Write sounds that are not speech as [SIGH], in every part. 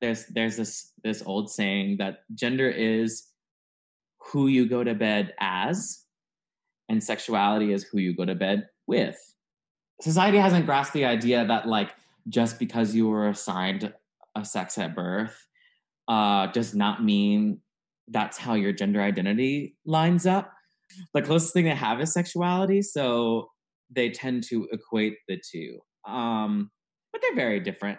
there's there's this this old saying that gender is who you go to bed as and sexuality is who you go to bed with. Society hasn't grasped the idea that like just because you were assigned a sex at birth uh, does not mean that's how your gender identity lines up. The closest thing they have is sexuality so they tend to equate the two. Um, but they're very different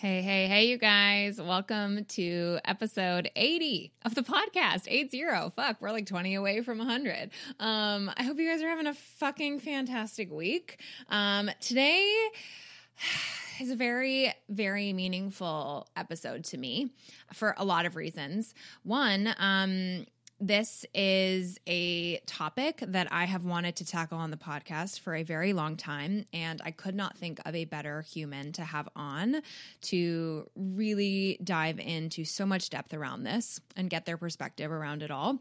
Hey, hey, hey, you guys. Welcome to episode 80 of the podcast. 80. Fuck, we're like 20 away from 100. Um, I hope you guys are having a fucking fantastic week. Um, today [SIGHS] is a very, very meaningful episode to me for a lot of reasons. One, um, this is a topic that I have wanted to tackle on the podcast for a very long time, and I could not think of a better human to have on to really dive into so much depth around this and get their perspective around it all.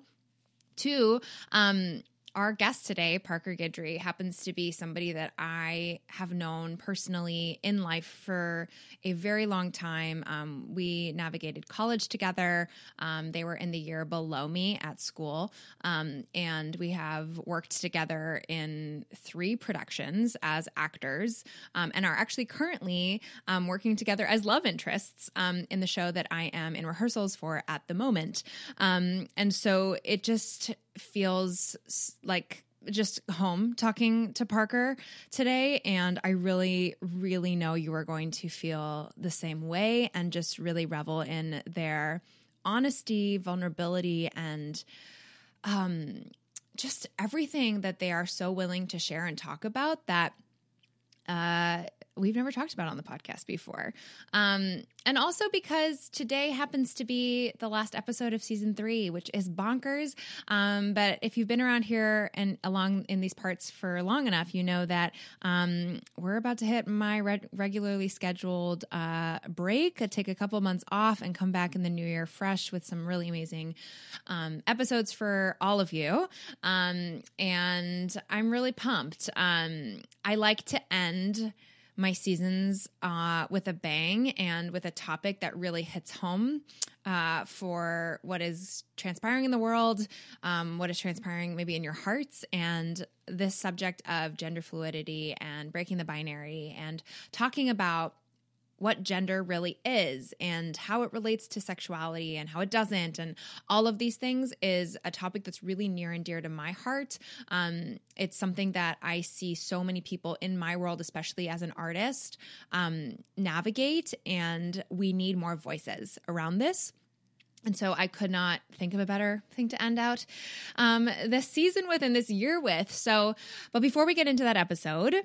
Two, um, our guest today, Parker Guidry, happens to be somebody that I have known personally in life for a very long time. Um, we navigated college together. Um, they were in the year below me at school. Um, and we have worked together in three productions as actors um, and are actually currently um, working together as love interests um, in the show that I am in rehearsals for at the moment. and so it just feels like just home talking to Parker today. And I really, really know you are going to feel the same way and just really revel in their honesty, vulnerability, and um, just everything that they are so willing to share and talk about that. Uh, we've never talked about on the podcast before. Um, and also because today happens to be the last episode of season three, which is bonkers. Um, but if you've been around here and along in these parts for long enough, you know that um, we're about to hit my re- regularly scheduled uh, break, uh, take a couple months off, and come back in the new year fresh with some really amazing um, episodes for all of you. Um, and I'm really pumped. Um, I like to end my seasons uh, with a bang and with a topic that really hits home uh, for what is transpiring in the world, um, what is transpiring maybe in your hearts, and this subject of gender fluidity and breaking the binary and talking about what gender really is and how it relates to sexuality and how it doesn't. And all of these things is a topic that's really near and dear to my heart. Um, it's something that i see so many people in my world especially as an artist um, navigate and we need more voices around this. And so I could not think of a better thing to end out um, this season with and this year with. So, but before we get into that episode,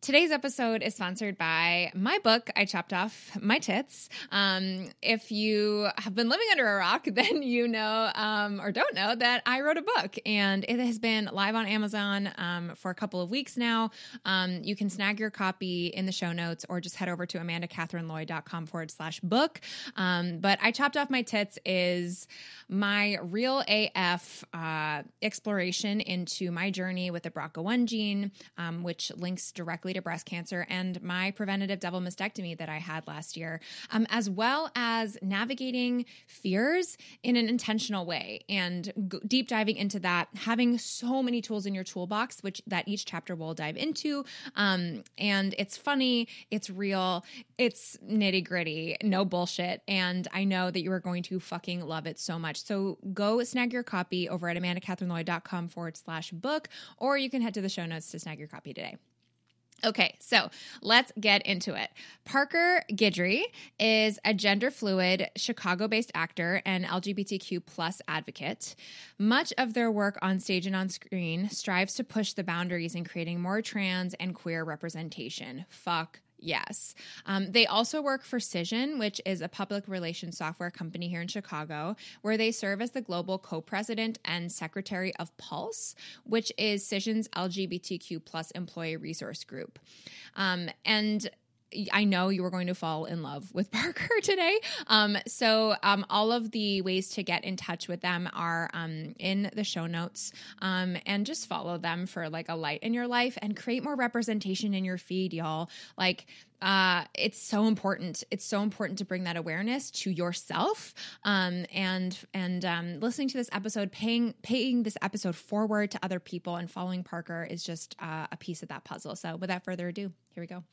Today's episode is sponsored by my book, I Chopped Off My Tits. Um, if you have been living under a rock, [LAUGHS] then you know um, or don't know that I wrote a book and it has been live on Amazon um, for a couple of weeks now. Um, you can snag your copy in the show notes or just head over to amandacatherineloy.com forward slash book. Um, but I Chopped Off My Tits is my real AF uh, exploration into my journey with the BRCA1 gene, um, which links directly to breast cancer and my preventative double mastectomy that I had last year, um, as well as navigating fears in an intentional way and g- deep diving into that, having so many tools in your toolbox, which that each chapter will dive into. Um, and it's funny, it's real, it's nitty gritty, no bullshit. And I know that you are going to fucking love it so much. So go snag your copy over at amandacatherineloy.com forward slash book, or you can head to the show notes to snag your copy today. Okay, so let's get into it. Parker Guidry is a gender fluid, Chicago based actor and LGBTQ plus advocate. Much of their work on stage and on screen strives to push the boundaries in creating more trans and queer representation. Fuck Yes. Um, they also work for Cision, which is a public relations software company here in Chicago, where they serve as the global co president and secretary of Pulse, which is Cision's LGBTQ plus employee resource group. Um, and I know you were going to fall in love with [LAUGHS] Parker today. Um, so, um, all of the ways to get in touch with them are um, in the show notes. Um, and just follow them for like a light in your life and create more representation in your feed, y'all. Like, uh, it's so important. It's so important to bring that awareness to yourself. Um, and and um, listening to this episode, paying paying this episode forward to other people, and following Parker is just uh, a piece of that puzzle. So, without further ado, here we go.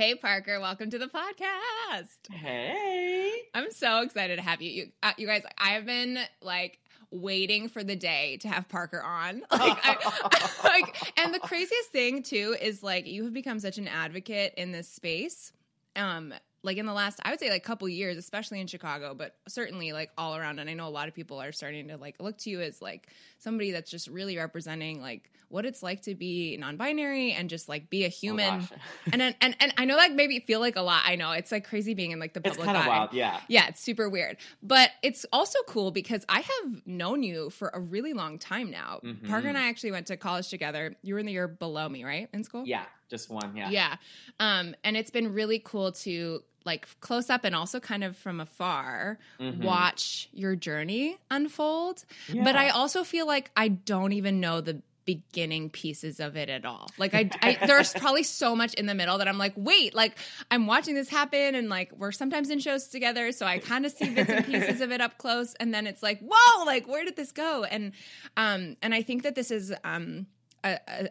Hey, Parker, welcome to the podcast. Hey. I'm so excited to have you. You, uh, you guys, I have been like waiting for the day to have Parker on. [LAUGHS] Like, I, [LAUGHS] like, and the craziest thing too is like you have become such an advocate in this space. Um, like in the last i would say like couple years especially in chicago but certainly like all around and i know a lot of people are starting to like look to you as like somebody that's just really representing like what it's like to be non-binary and just like be a human Oh, [LAUGHS] and, and and and i know that maybe feel like a lot i know it's like crazy being in like the public eye. wild. Yeah. Yeah, it's super weird. But it's also cool because I have known you for a really long time now. Mhm. Parker and I actually went to college together. You were in the year below me, right? In school? Yeah. Just one. Yeah. Yeah. Um, and it's been really cool to like close up and also kind of from afar Mhm. watch your journey unfold. But I also feel like I don't even know the beginning pieces of it at all. Like I, I there's probably so much in the middle that I'm like, wait, like I'm watching this happen and like we're sometimes in shows together, so I kind of see bits and pieces of it up close and then it's like, whoa, like where did this go? And um and I think that this is um a, a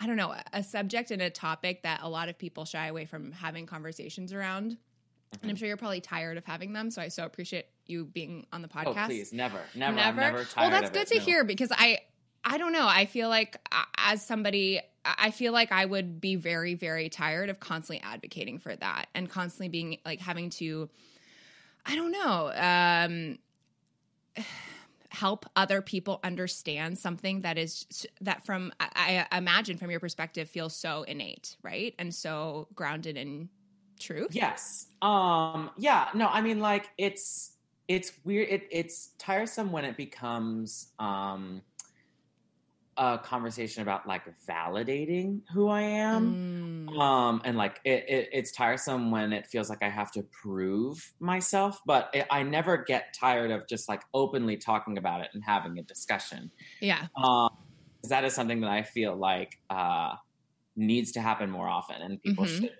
I don't know, a subject and a topic that a lot of people shy away from having conversations around. And I'm sure you're probably tired of having them, so I so appreciate you being on the Oh, podcast please. Never. Never. never. Never tired well, that's good it, to no. hear because I, I don't know. I feel like uh, as somebody, I feel like I would be very, very tired of constantly advocating for that and constantly being like having to, I don't know, um, help other people understand something that is that from I, imagine from your perspective feels so innate, right, and so grounded in truth. Yes. Um yeah, no, I mean like it's it's weird it, it's tiresome when it becomes um a conversation about like validating who I am. Mm. Um and like it, it it's tiresome when it feels like I have to prove myself, but it, I never get tired of just like openly talking about it and having a discussion. yeah. Um that is something that I feel like uh needs to happen more often and people Mhm. should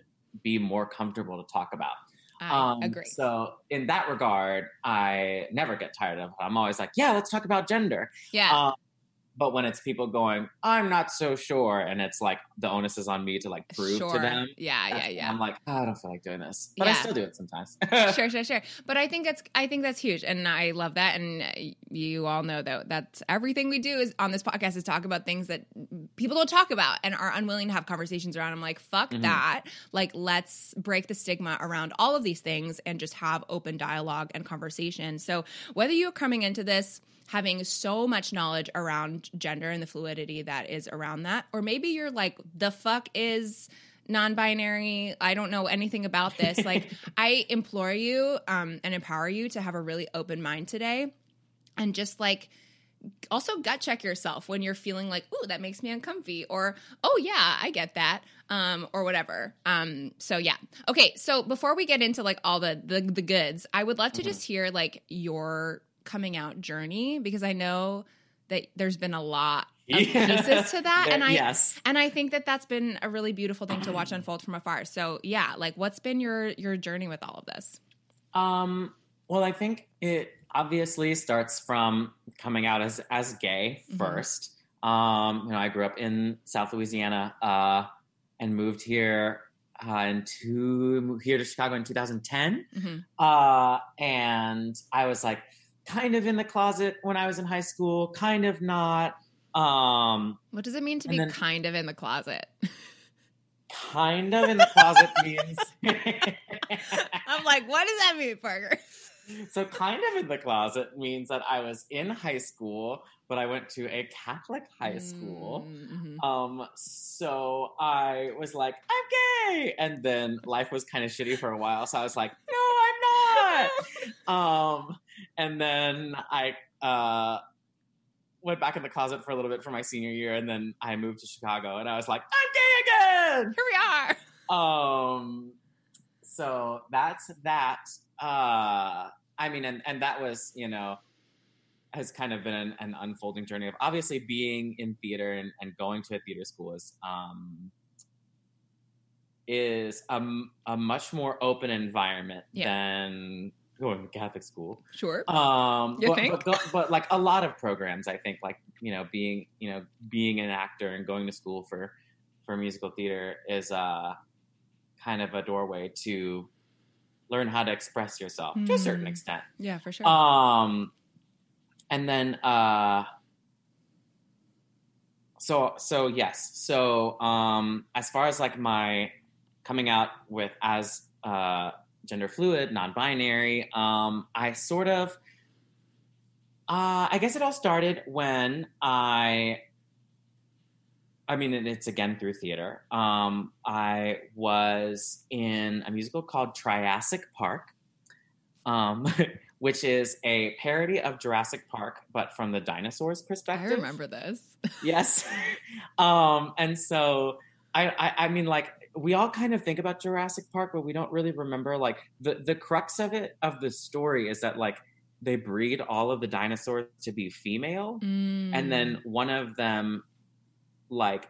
be more comfortable to talk about. I Um, agree. So in that regard, I never get tired of it. I'm always like, yeah, let's talk about gender. Yeah. Um, but when it's people going, I'm not so sure, and it's like the onus is on me to like prove sure. to them. Yeah, yeah, yeah. I'm like, oh, I don't feel like doing this, but I still do it sometimes. sure, [LAUGHS] sure, sure. But I think that's I think that's huge, and I love that. And uh, you all know that that's everything we do is on this podcast is talk about things that people don't talk about and are unwilling to have conversations around. I'm like, fuck Mhm. that. Like, let's break the stigma around all of these things and just have open dialogue and conversation. So whether you're coming into this having so much knowledge around gender and the fluidity that is around that. Or maybe you're like the fuck is non-binary? I don't know anything about this. [LAUGHS] Like i implore you um, and empower you to have a really open mind today. And just like also gut check yourself when you're feeling like ooh that makes me uncomfy or oh yeah i get that um, or whatever. Um, so yeah. Okay so before we get into like all the the, the goods i would love to Mhm. just hear like your coming out journey because i know that there's been a lot [LAUGHS] of pieces to that There- and i yes. and I think that that's been a really beautiful thing to watch unfold from afar. So yeah, like what's been your your journey with all of this? Um, well, I think it obviously starts from coming out as as gay Mhm. 1st Um, you know, I grew up in South Louisiana uh, and moved here uh, in two, moved here to Chicago in 2010. Mhm. Uh, and I was like kind of in the closet when I was in high school, kind of not. Um, What does it mean to be then- kind of in the closet? kind of in the closet [LAUGHS] means [LAUGHS] I'm like, what does that mean, Parker? so kind of in the closet means that I was in high school, but I went to a Catholic high school. Mhm. Um, so I was like, I'm gay. And then life was kind of shitty for a while. So I was like, no, I'm not. [LAUGHS] um, and then I uh, went back in the closet for a little bit for my senior year. And then I moved to Chicago and I was like, I'm gay again. Here we are. Um, so that's that. Uh, I mean, and, and that was, you know, has kind of been an, an unfolding journey of obviously being in theater and, and going to a theater school is, um, is a, a much more open environment Yeah. than going to Catholic school. Sure. Um, You but, think? But, but like a lot of programs, I think, like you know, being you know, being an actor and going to school for for musical theater is uh, kind of a doorway to learn how to express yourself to a certain Mm. extent. yeah, for sure. Um, and then uh, so so yes, so um, as far as like my coming out with as uh, gender fluid, non-binary, um, I sort of, uh, I guess it all started when I. I mean, and it's again through theater. Um, I was in a musical called Triassic Park, um, [LAUGHS] which is a parody of Jurassic Park, but from the dinosaurs' perspective. I remember this. [LAUGHS] Yes. [LAUGHS] um, and so I, I I mean like we all kind of think about Jurassic Park, but we don't really remember like the, the crux of it of the story is that like they breed all of the dinosaurs to be female, and Mm. then one of them like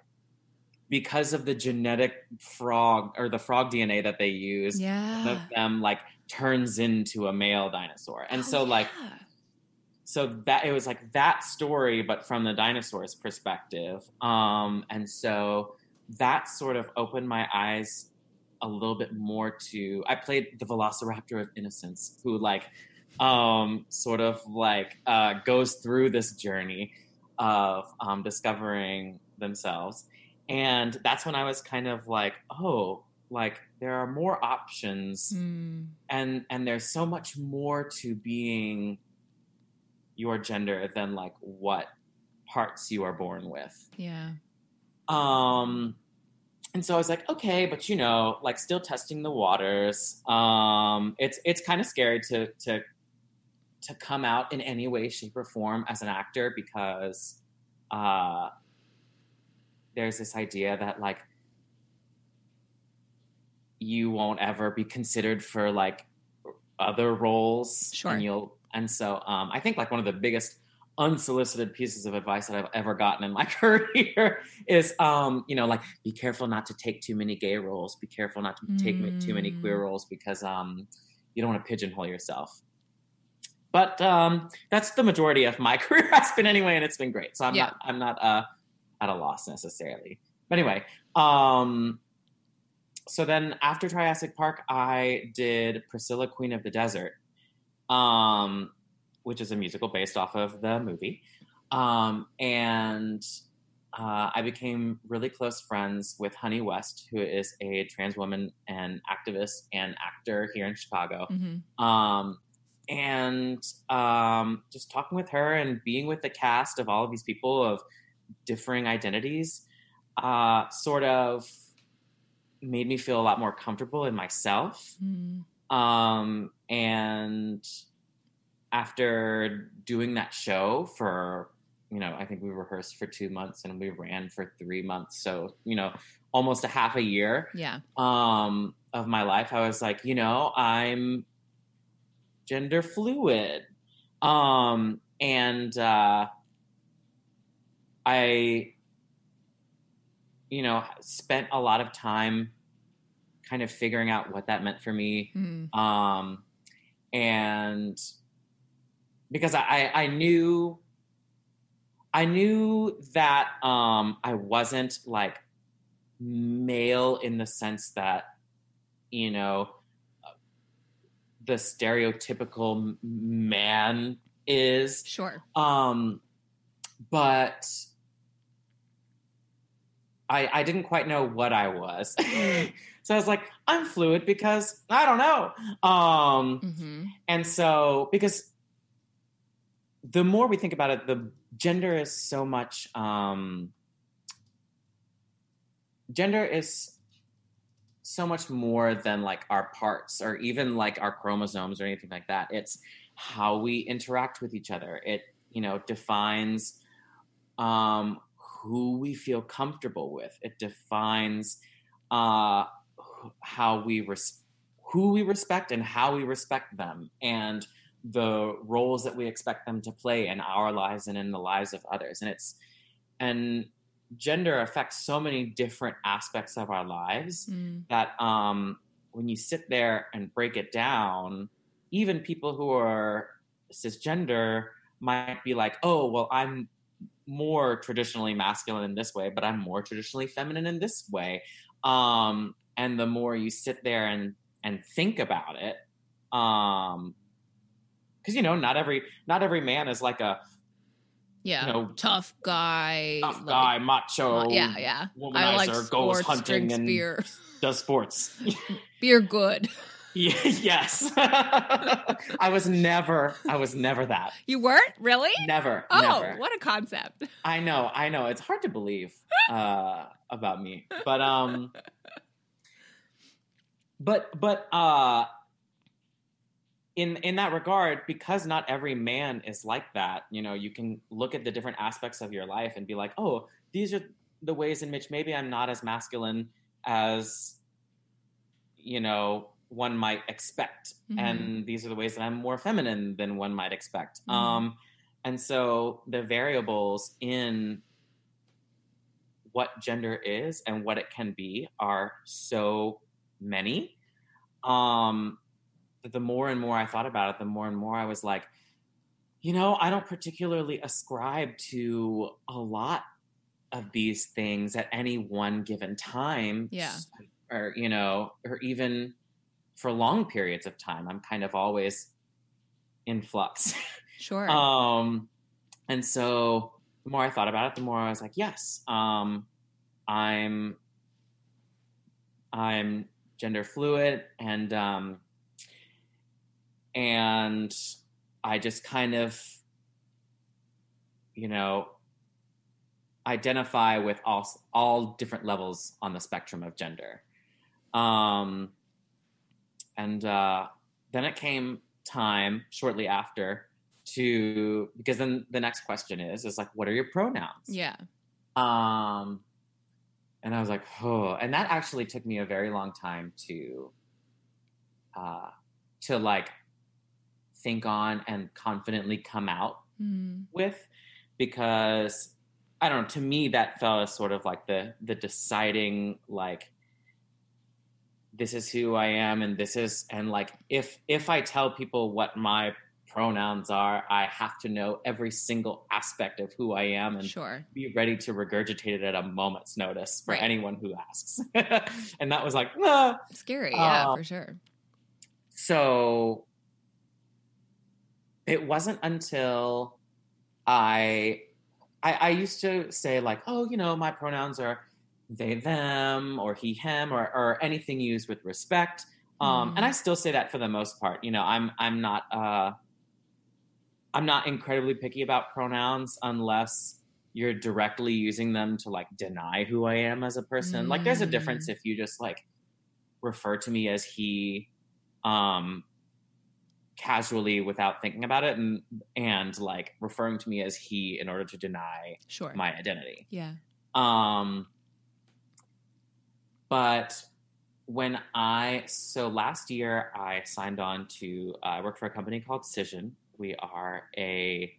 because of the genetic frog or the frog DNA that they use, one yeah. of them like turns into a male dinosaur. And Oh, so like yeah. so that it was like that story but from the dinosaurs perspective um and so that sort of opened my eyes a little bit more to i played the velociraptor of innocence who like um sort of like uh goes through this journey of um discovering themselves and that's when i was kind of like oh like there are more options Mm. and and there's so much more to being your gender than like what parts you are born with yeah. Um and so i was like okay but you know like still testing the waters um it's it's kind of scary to to to come out in any way shape or form as an actor because uh there's this idea that like you won't ever be considered for like other roles Sure. and you'll and so um i think like one of the biggest unsolicited pieces of advice that i've ever gotten in my [LAUGHS] career is um you know like be careful not to take too many gay roles. Be careful not to take ma- too many queer Mm. roles because um you don't want to pigeonhole yourself. But um that's the majority of my [LAUGHS] career has been anyway and it's been great. So i'm Yeah. not i'm not uh at a loss necessarily. But anyway um so then after Triassic Park, I did Priscilla, Queen of the Desert, um, which is a musical based off of the movie. Um, and uh, I became really close friends with Honey West, who is a trans woman and activist and actor here in Chicago. hmm Um, and um, just talking with her and being with the cast of all of these people of differing identities uh, sort of made me feel a lot more comfortable in myself. Mm. Um, and after doing that show for, you know, I think we rehearsed for two months and we ran for three months. So, you know, almost a half a year Yeah. um, of my life, I was like, you know, I'm gender fluid. Um, and uh, I, you know, spent a lot of time kind of figuring out what that meant for me. Mm. Um, and because I, I, knew, I knew that um, I wasn't like male in the sense that, you know, the stereotypical man is. Sure. Um, but I I didn't quite know what I was. [LAUGHS] So I was like, I'm fluid because I don't know. Um, hmm and so, because the more we think about it, the gender is so much, um, gender is so much more than like our parts or even like our chromosomes or anything like that. It's how we interact with each other. It, you know, defines um, who we feel comfortable with. It defines uh, how we res- who we respect and how we respect them, and the roles that we expect them to play in our lives and in the lives of others. And it's and gender affects so many different aspects of our lives Mm. that um, when you sit there and break it down, even people who are cisgender might be like, oh, well, I'm more traditionally masculine in this way, but I'm more traditionally feminine in this way. Um, and the more you sit there and and think about it, um, because you know, not every not every man is like a Yeah. you know Tough guy. tough like- guy, macho, yeah, yeah. I womanizer, like goes hunting and beer. does sports. [LAUGHS] Beer good. [LAUGHS] Yeah, yes. [LAUGHS] I was never, I was never that. You weren't really? Never, Oh, never. what a concept. I know, I know. It's hard to believe uh, about me, but um, but but uh, in in that regard, because not every man is like that, you know, you can look at the different aspects of your life and be like, oh, these are the ways in which maybe I'm not as masculine as you know one might expect Mhm. and these are the ways that i'm more feminine than one might expect Mhm. um and so the variables in what gender is and what it can be are so many um the more and more i thought about it the more and more i was like you know i don't particularly ascribe to a lot of these things at any one given time Yeah. or you know or even for long periods of time i'm kind of always in flux Sure. [LAUGHS] um and so the more i thought about it the more i was like yes um i'm i'm gender fluid and um and i just kind of you know identify with all all different levels on the spectrum of gender um and uh then it came time shortly after to because then the next question is is like what are your pronouns yeah. um and i was like oh and that actually took me a very long time to uh to like think on and confidently come out Mm. with because I don't know, to me that felt as sort of like the the deciding like this is who I am and this is and like if if I tell people what my pronouns are, I have to know every single aspect of who I am and Sure. be ready to regurgitate it at a moment's notice for Right. anyone who asks. [LAUGHS] and that was like, nah, Scary. Yeah, Uh, for sure. so it wasn't until I, I I used to say like, oh, you know, my pronouns are they them or he him or or anything used with respect. Um, and I still say that for the most part. You know, I'm I'm not uh, I'm not incredibly picky about pronouns unless you're directly using them to like deny who I am as a person. Like there's a difference if you just like refer to me as he um casually without thinking about it and and like referring to me as he in order to deny Sure. my identity. yeah. Um, but when I so last year I signed on to uh, I worked for a company called Cision. We are a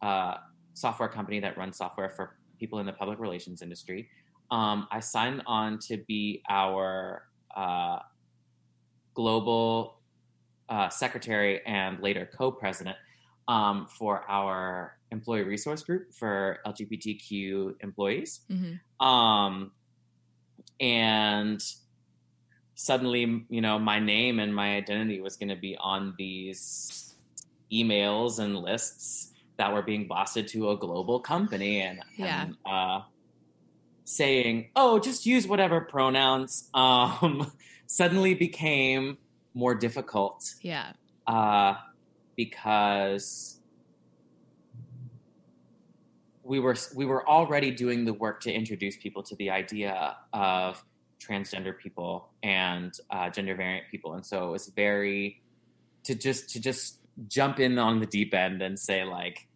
uh, software company that runs software for people in the public relations industry. Um, I signed on to be our uh, global uh, secretary and later co-president um, for our employee resource group for LGBTQ employees. hmm Um, and suddenly, you know, my name and my identity was going to be on these emails and lists that were being blasted to a global company, and Yeah. and, uh, saying, "Oh, just use whatever pronouns," [LAUGHS] um, suddenly became more difficult Yeah. uh, because we were we were already doing the work to introduce people to the idea of transgender people and uh, gender variant people, and so it was very to just to just jump in on the deep end and say like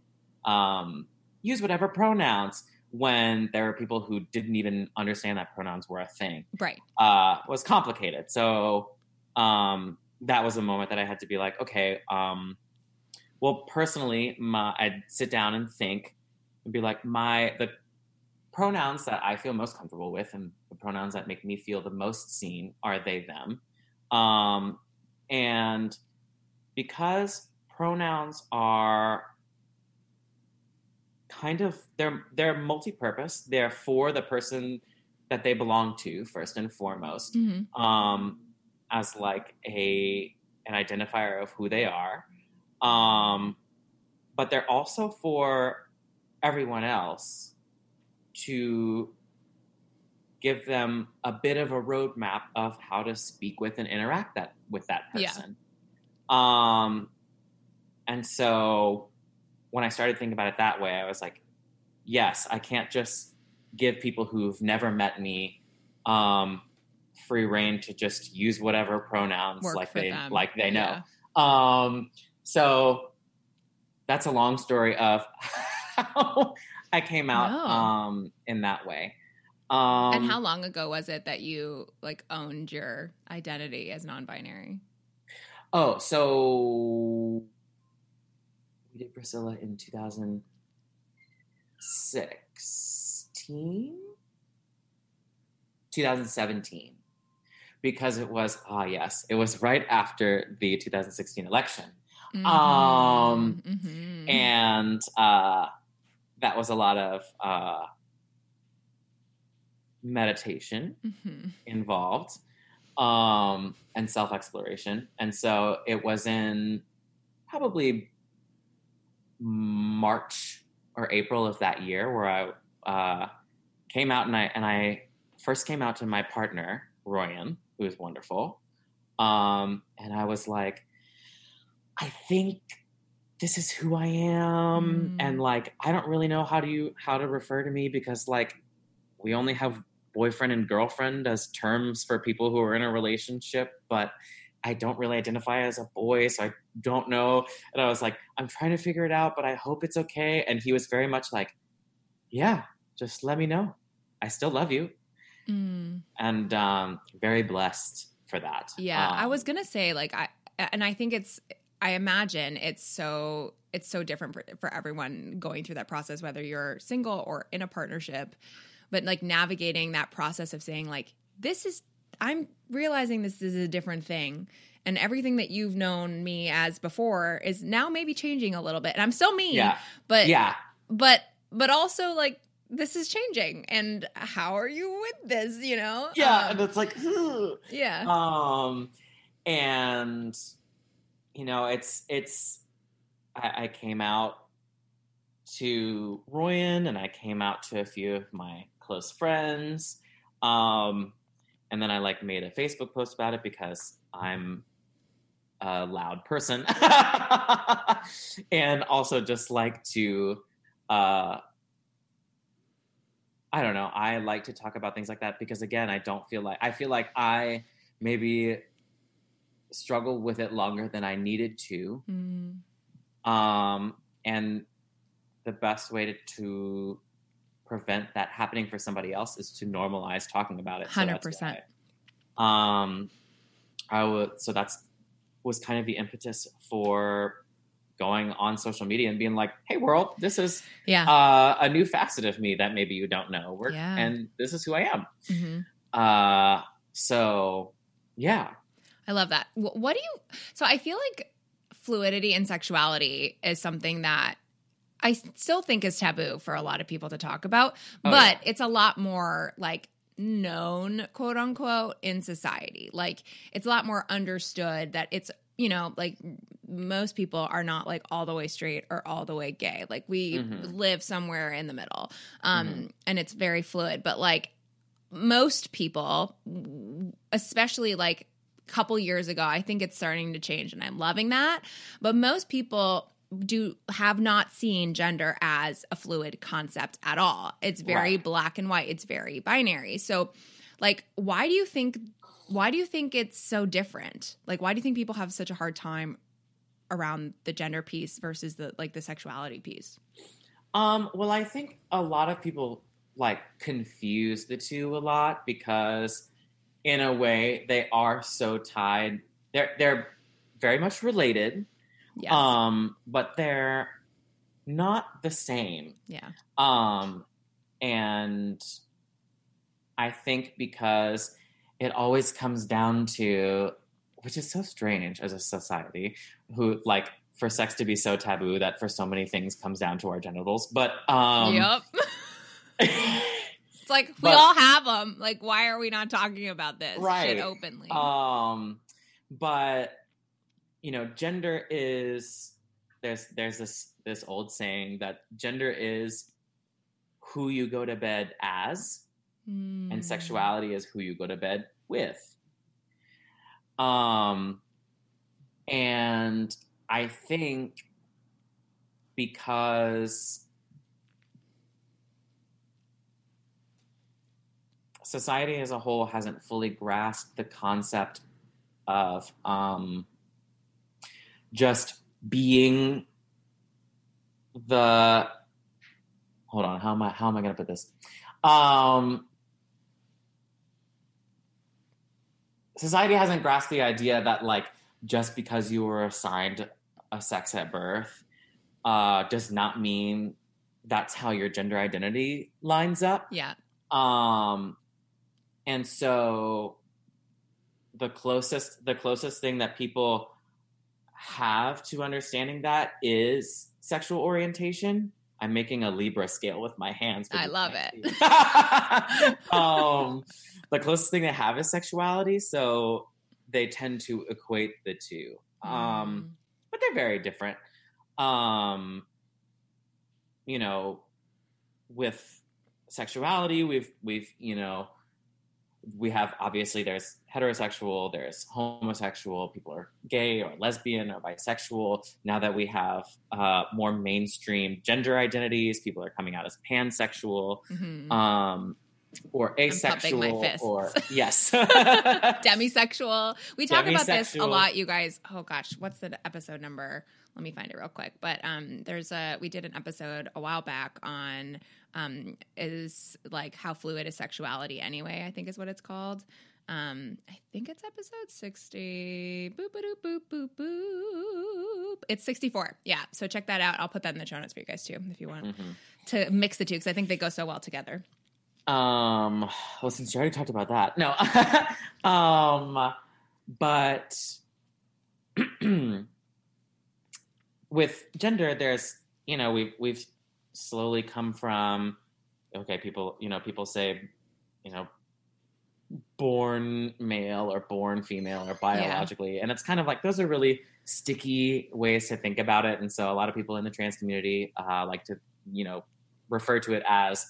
um, use whatever pronouns when there were people who didn't even understand that pronouns were a thing Right. uh, was complicated. So um, that was a moment that I had to be like, okay, um, well, personally, my, I'd sit down and think and be like, my the pronouns that I feel most comfortable with and the pronouns that make me feel the most seen are they them, um, and because pronouns are kind of they're they're multi-purpose. They're for the person that they belong to first and foremost. Hmm um, as like a an identifier of who they are, um, but they're also for everyone else to give them a bit of a roadmap of how to speak with and interact that with that Yeah. person. Um, and so when I started thinking about it that way, I was like, yes, I can't just give people who've never met me um, free rein to just use whatever pronouns Work like they them. like they know. Yeah. Um, so that's a long story of [LAUGHS] how I came out No. um, in that way. Um, and how long ago was it that you like owned your identity as non-binary? Oh, so we did Priscilla in 2016? 2017. Because it was, ah, yes, it was right after the 2016 election. Um, Mhm. And uh, that was a lot of uh, meditation Mhm. involved um, and self exploration. And so it was in probably March or April of that year where I uh, came out and I and I first came out to my partner Royan, who is wonderful, um, and I was like, I think this is who I am, Mm. and like I don't really know how to you how to refer to me because like we only have boyfriend and girlfriend as terms for people who are in a relationship, but I don't really identify as a boy, so I don't know. And I was like, I'm trying to figure it out, but I hope it's okay. And he was very much like, Yeah, just let me know. I still love you. Mm. And um, very blessed for that. Yeah, I Um, was gonna say like I, and I think it's. I imagine it's so it's so different for, for everyone going through that process, whether you're single or in a partnership. But like navigating that process of saying like this is I'm realizing this is a different thing. And everything that you've known me as before is now maybe changing a little bit. And I'm still me, Yeah. but Yeah. but but also like this is changing. And how are you with this? You know? Yeah. Um, and it's like, "Ugh." yeah. um and you know it's it's I, I came out to royan and i came out to a few of my close friends um and then i like made a facebook post about it because i'm a loud person [LAUGHS] and also just like to uh i don't know i like to talk about things like that because again i don't feel like i feel like i maybe struggled with it longer than I needed to. Mm. Um, and the best way to, to prevent that happening for somebody else is to normalize talking about it. So 100%. Um, I would, so that's was kind of the impetus for going on social media and being like, "Hey, world, this is Yeah. uh, a new facet of me that maybe you don't know, We're, Yeah. and this is who I am." hmm Uh, so, yeah, I love that. Wh- What do you? So I feel like fluidity and sexuality is something that I still think is taboo for a lot of people to talk about, Oh, but it's a lot more like known, quote unquote, in society. Like it's a lot more understood that it's you know like most people are not like all the way straight or all the way gay. Like we Mhm. live somewhere in the middle. Um Mhm. and it's very fluid, but like most people especially like a couple years ago, I think it's starting to change and I'm loving that. But most people do have not seen gender as a fluid concept at all. It's very Right. black and white. It's very binary. So like why do you think why do you think it's so different? Like why do you think people have such a hard time around the gender piece versus the like the sexuality piece? Um, well, I think a lot of people like confuse the two a lot because in a way they are so tied. They're they're very much related. Yes. Um, but they're not the same. yeah. Um, and I think because it always comes down to, which is so strange as a society, who like for sex to be so taboo that for so many things comes down to our genitals. But um, yep. [LAUGHS] It's like we But- all have them. Like, why are we not talking about this Right. shit openly? um, but you know, gender is there's there's this this old saying that gender is who you go to bed as Hmm. and sexuality is who you go to bed with. Um, and I think because society as a whole hasn't fully grasped the concept of um, just being the hold on how am i how am i going to put this um society hasn't grasped the idea that like just because you were assigned a sex at birth uh does not mean that's how your gender identity lines up Yeah. um and so the closest the closest thing that people have to understanding that is sexual orientation i'm making a libra scale with my hands I love can't [LAUGHS] um the closest thing they have is sexuality so they tend to equate the two Mm. um but they're very different. Um, you know, with sexuality, we've we've you know, we have obviously there's heterosexual, there's homosexual, people are gay or lesbian or bisexual. Now that we have uh, more mainstream gender identities, people are coming out as pansexual. Mhm. Um, or asexual, or [LAUGHS] yes, demisexual. We talk about this a lot, you guys. Oh gosh, what's the episode number? Let me find it real quick. But um, there's a we did an episode a while back on um is like how fluid is sexuality anyway. I think is what it's called. Um, I think it's episode sixty. Boop boop boop boop boop. It's sixty four. Yeah. So check that out. I'll put that in the show notes for you guys too, if you want Mhm. to mix the two, because I think they go so well together. Um, well, since you already talked about that, no. [LAUGHS] um, but [CLEARS THROAT] with gender, there's you know we've we've slowly come from okay, people you know people say you know born male or born female or biologically, and it's kind of like those are really sticky ways to think about it, and so a lot of people in the trans community uh, like to you know refer to it as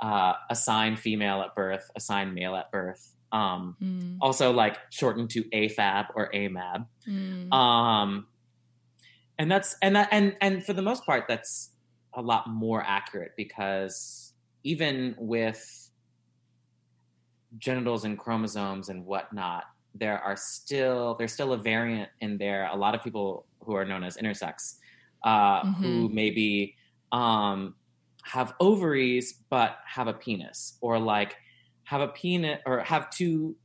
uh, assigned female at birth, assigned male at birth. Um, Mm. also, like shortened to AFAB or AMAB. Mm. Um, and that's and that and and for the most part, that's a lot more accurate because even with genitals and chromosomes and whatnot, there are still there's still a variant in there. A lot of people who are known as intersex, uh, who maybe um, have ovaries but have a penis, or like have a penis or have two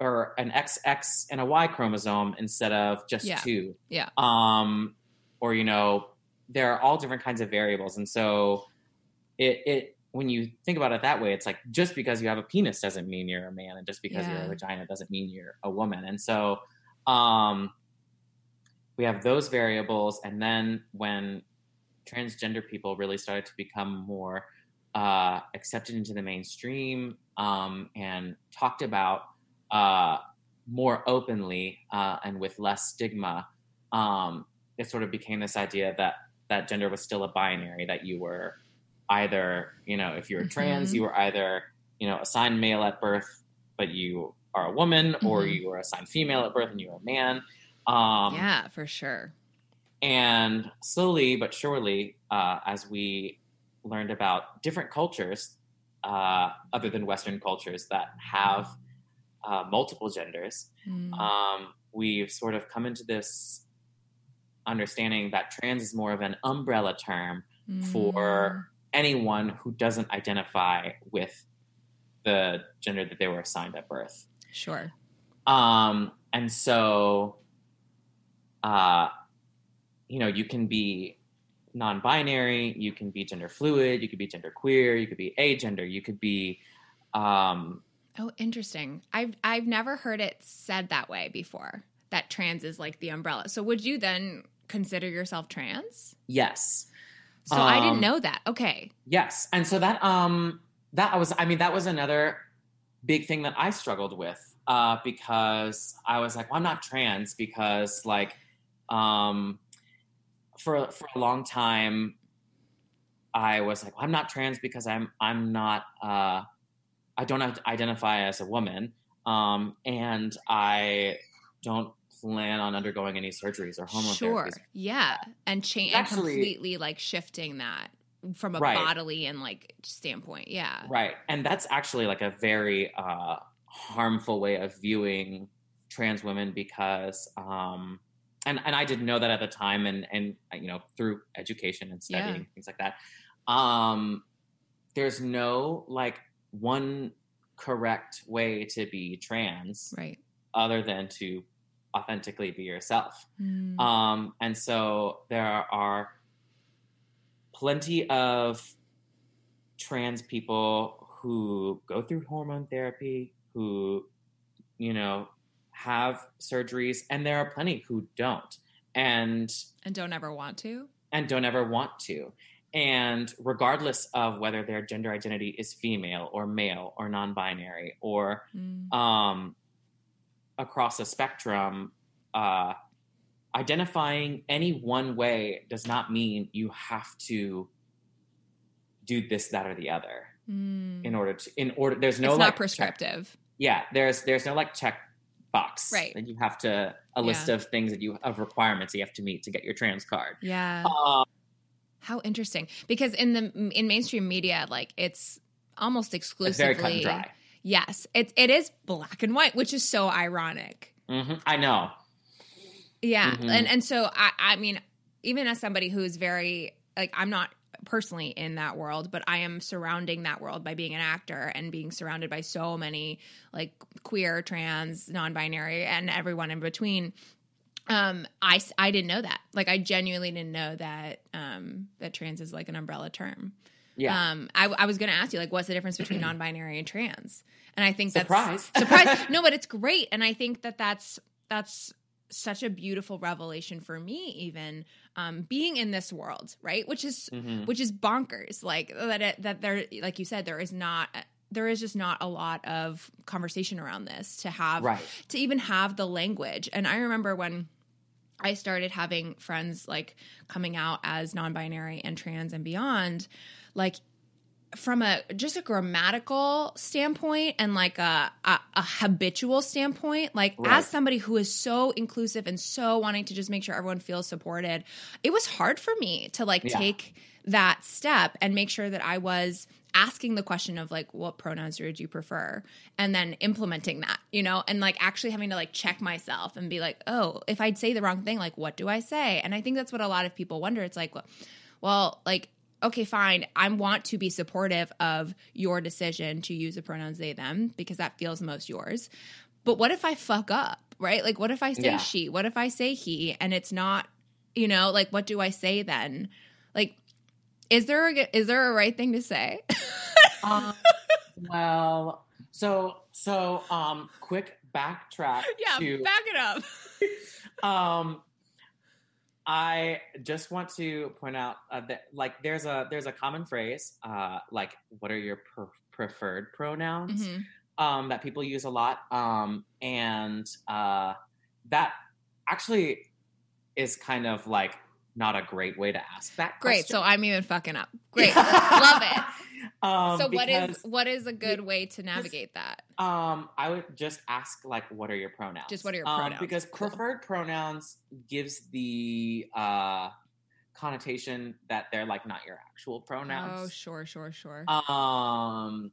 or an XX and a Y chromosome instead of just Yeah. two. Yeah. Um, or you know, there are all different kinds of variables, and so it it when you think about it that way, it's like just because you have a penis doesn't mean you're a man, and just because you're a vagina doesn't mean you're a woman. And so, um, we have those variables, and then when transgender people really started to become more uh, accepted into the mainstream um, and talked about uh, more openly uh, and with less stigma, um, it sort of became this idea that that gender was still a binary that you were either you know if you're Mhm. trans you were either you know assigned male at birth but you are a woman or Mhm. you were assigned female at birth and you're a man um, yeah, for sure. and slowly but surely, uh, as we learned about different cultures, uh, other than Western cultures that have uh, multiple genders, Mm. um, we've sort of come into this understanding that trans is more of an umbrella term Mm. for anyone who doesn't identify with the gender that they were assigned at birth. sure. Um, and so, uh, you know, you can be non-binary, you can be gender fluid, you could be gender queer, you could be agender, you could be, um, Oh, interesting. I've I've never heard it said that way before. That trans is like the umbrella. So would you then consider yourself trans? yes, So I didn't Um, know that. Okay. yes, and so that, um, that I was, I mean, that was another big thing that I struggled with, uh, because I was like, well, I'm not trans because, like, um, for for a long time, I was like, well, I'm not trans because I'm I'm not uh, I don't identify as a woman, um, and I don't plan on undergoing any surgeries or hormone Sure. therapies. Yeah. And change and completely like shifting that from a Right. bodily and like standpoint. Yeah. Right, and that's actually like a very uh, harmful way of viewing trans women because, um, and and I didn't know that at the time, and and you know through education and Yeah. studying things like that, um, there's no like one correct way to be trans Right. other than to authentically be yourself. Mm. Um, and so there are plenty of trans people who go through hormone therapy, who, you know, have surgeries, and there are plenty who don't and and don't ever want to. and don't ever want to. And regardless of whether their gender identity is female or male or non-binary or Mm. um, across a spectrum, uh, identifying any one way does not mean you have to do this, that, or the other Mm. in order to. In order, there's no it's like not check- prescriptive. yeah, there's there's no like check box. Right. Like you have to a list Yeah. of things that you of requirements you have to meet to get your trans card. Yeah. Um, How interesting. Because in the in mainstream media, like it's almost it's exclusively very cut and dry. Yes. It it is black and white, which is so ironic. hmm I know. Yeah. Mhm. And and so I I mean, even as somebody who's very like I'm not personally in that world, but I am surrounding that world by being an actor and being surrounded by so many like queer, trans, non-binary and everyone in between. Um I I didn't know that. Like I genuinely didn't know that um that trans is like an umbrella term. Yeah. Um I I was going to ask you like what's the difference between [CLEARS THROAT] non-binary and trans? And I think Surprise. that's surprise. [LAUGHS] [LAUGHS] no, but it's great and I think that that's that's such a beautiful revelation for me even um being in this world, right? Which is Mhm. which is bonkers like that it, that there like you said there is not there is just not a lot of conversation around this to have Right. to even have the language. And I remember when I started having friends like coming out as non-binary and trans and beyond, like from a just a grammatical standpoint and like a, a, a habitual standpoint like Right. as somebody who is so inclusive and so wanting to just make sure everyone feels supported it was hard for me to like Yeah. take that step and make sure that i was asking the question of like what pronouns would you prefer? And then implementing that you know? And like actually having to like check myself and be like oh if i'd say the wrong thing like what do i say? And i think that's what a lot of people wonder. It's like well like okay fine. I want to be supportive of your decision to use the pronouns they them because that feels most yours. But what if i fuck up right? Like what if i say Yeah. she? What if i say he? And it's not you know like what do i say then? Like is there a, is there a right thing to say? Um, [LAUGHS] well, so so um, quick backtrack yeah to back it up. [LAUGHS] Um, I just want to point out uh, that like there's a there's a common phrase uh, like what are your pre- preferred pronouns? Mhm. um, that people use a lot. Um, and uh, that actually is kind of like not a great way to ask that. Great. So. I'm even fucking up. Great. Love it. [LAUGHS] Um, so what is what is a good way to navigate that? Um, I would just ask like, what are your pronouns? Just what are your Um, pronouns? because Cool. preferred pronouns gives the uh, connotation that they're like not your actual pronouns. Oh, sure, sure, sure. Um,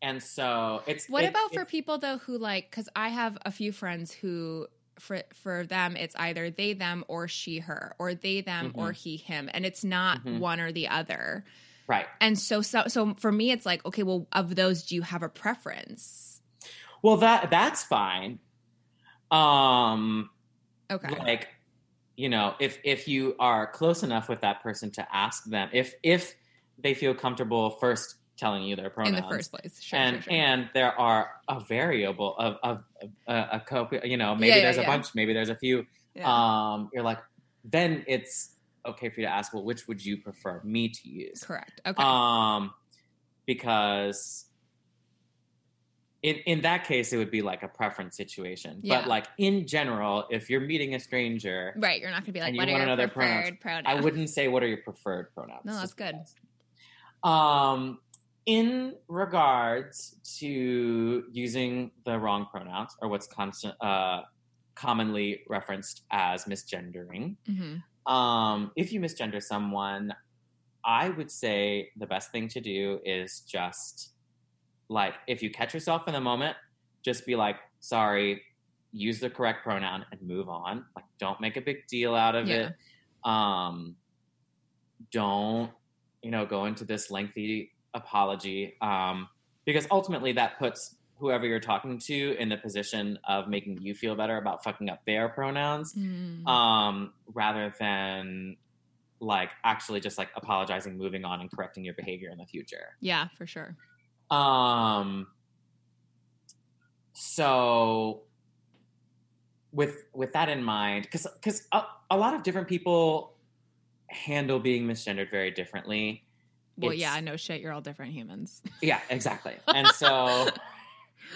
and so it's What it- about for people though who like cuz I have a few friends who for for them it's either they them or she her or they them or he him and it's not Mhm. one or the other. right? And so so so for me it's like okay well of those do you have a preference? Well, that that's fine. Um, Okay. like you know if if you are close enough with that person to ask them if if they feel comfortable first telling you their pronouns in the first place. Sure, and sure, sure. and there are a variable of of, a, a you know maybe Yeah, yeah, there's a yeah. bunch maybe there's a few um you're like then it's okay for you to ask well which would you prefer me to use Correct. Okay. um because in in that case it would be like a preference situation Yeah. but like in general if you're meeting a stranger right, you're not going to be like and you what are your preferred pronouns, pronouns? I wouldn't say what are your preferred pronouns. No, that's good. Um, in regards to using the wrong pronouns or what's constant, uh, commonly referenced as misgendering, Mhm. um, if you misgender someone, I would say the best thing to do is just like if you catch yourself in the moment, just be like, sorry, use the correct pronoun and move on. Like don't make a big deal out of Yeah. it. Um don't, you know, go into this lengthy apology. Um, because ultimately that puts whoever you're talking to in the position of making you feel better about fucking up their pronouns Mm. um, rather than like actually just like apologizing, moving on, and correcting your behavior in the future. yeah, for sure. Um, so with with that in mind, because because a, a lot of different people handle being misgendered very differently. Well, It's- yeah, I know shit. You're all different humans. [LAUGHS] Yeah, exactly. And so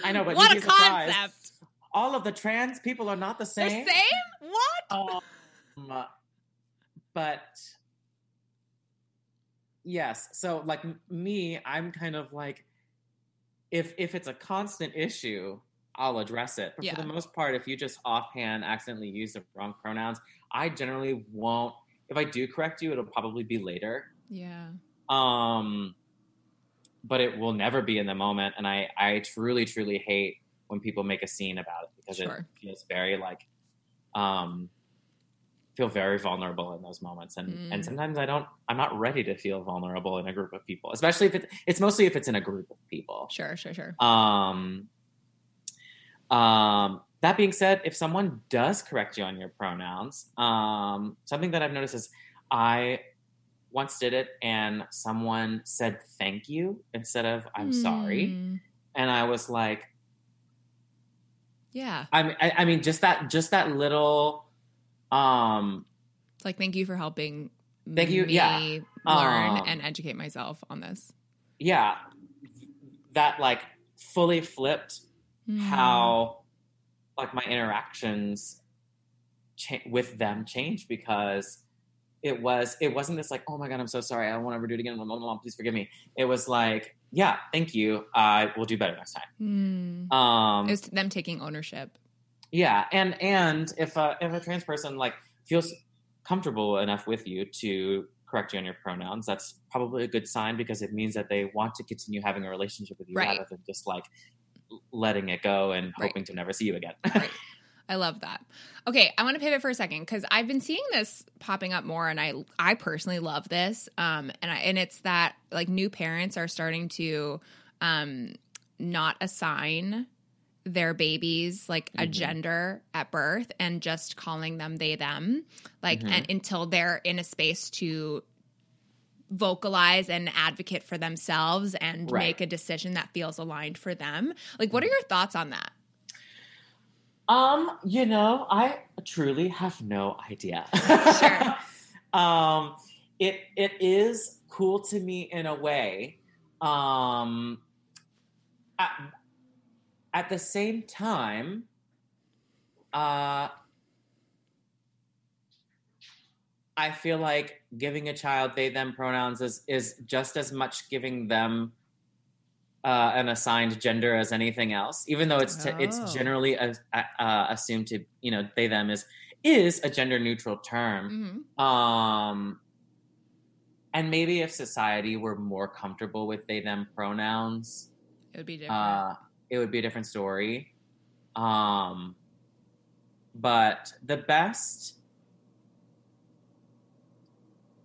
I know, but what a be surprised. concept! All of the trans people are not the same. The same. same? What? Um, but yes, so like me, I'm kind of like, if if it's a constant issue, I'll address it. But Yeah. for the most part, if you just offhand accidentally use the wrong pronouns, I generally won't. If I do correct you, it'll probably be later. yeah. Um, but it will never be in the moment, and I I truly truly hate when people make a scene about it because Sure. it feels very like um feel very vulnerable in those moments and Mm. and sometimes i don't i'm not ready to feel vulnerable in a group of people especially if it, it's mostly if it's in a group of people Sure, sure, sure. um um that being said if someone does correct you on your pronouns um something that i've noticed is i once did it and someone said thank you instead of i'm sorry Mm. and i was like Yeah. I mean, I, I mean, just that, just that little, um, It's like thank you for helping Thank you, me yeah. learn Um, and educate myself on this. yeah, that like fully flipped Mm. how, like, my interactions cha- with them changed because it was, it wasn't this like, oh my god, I'm so sorry, I don't want to ever do it again. Mom, please forgive me. It was like, yeah, thank you, I will do better next time. Mm. Um, It was them taking ownership. Yeah, and and if a if a trans person like feels comfortable enough with you to correct you on your pronouns, that's probably a good sign because it means that they want to continue having a relationship with you Right. rather than just like letting it go and Right. hoping to never see you again. Right. [LAUGHS] I love that. Okay, I want to pivot for a second because I've been seeing this popping up more, and I I personally love this. Um, and I and it's that like new parents are starting to um not assign their babies like a Mhm. gender at birth and just calling them they them like Mhm. and until they're in a space to vocalize and advocate for themselves and Right. make a decision that feels aligned for them like what are your thoughts on that um, you know, I truly have no idea. Sure. [LAUGHS] um, it it is cool to me in a way. Um, at, at the same time, uh, I feel like giving a child they them pronouns is is just as much giving them uh, an assigned gender as anything else, even though it's Oh. it's generally uh, uh, assumed to you know they them is is a gender neutral term. Mhm. Um, and maybe if society were more comfortable with they them pronouns, It would be different. uh, it would be a different story. Um, but the best,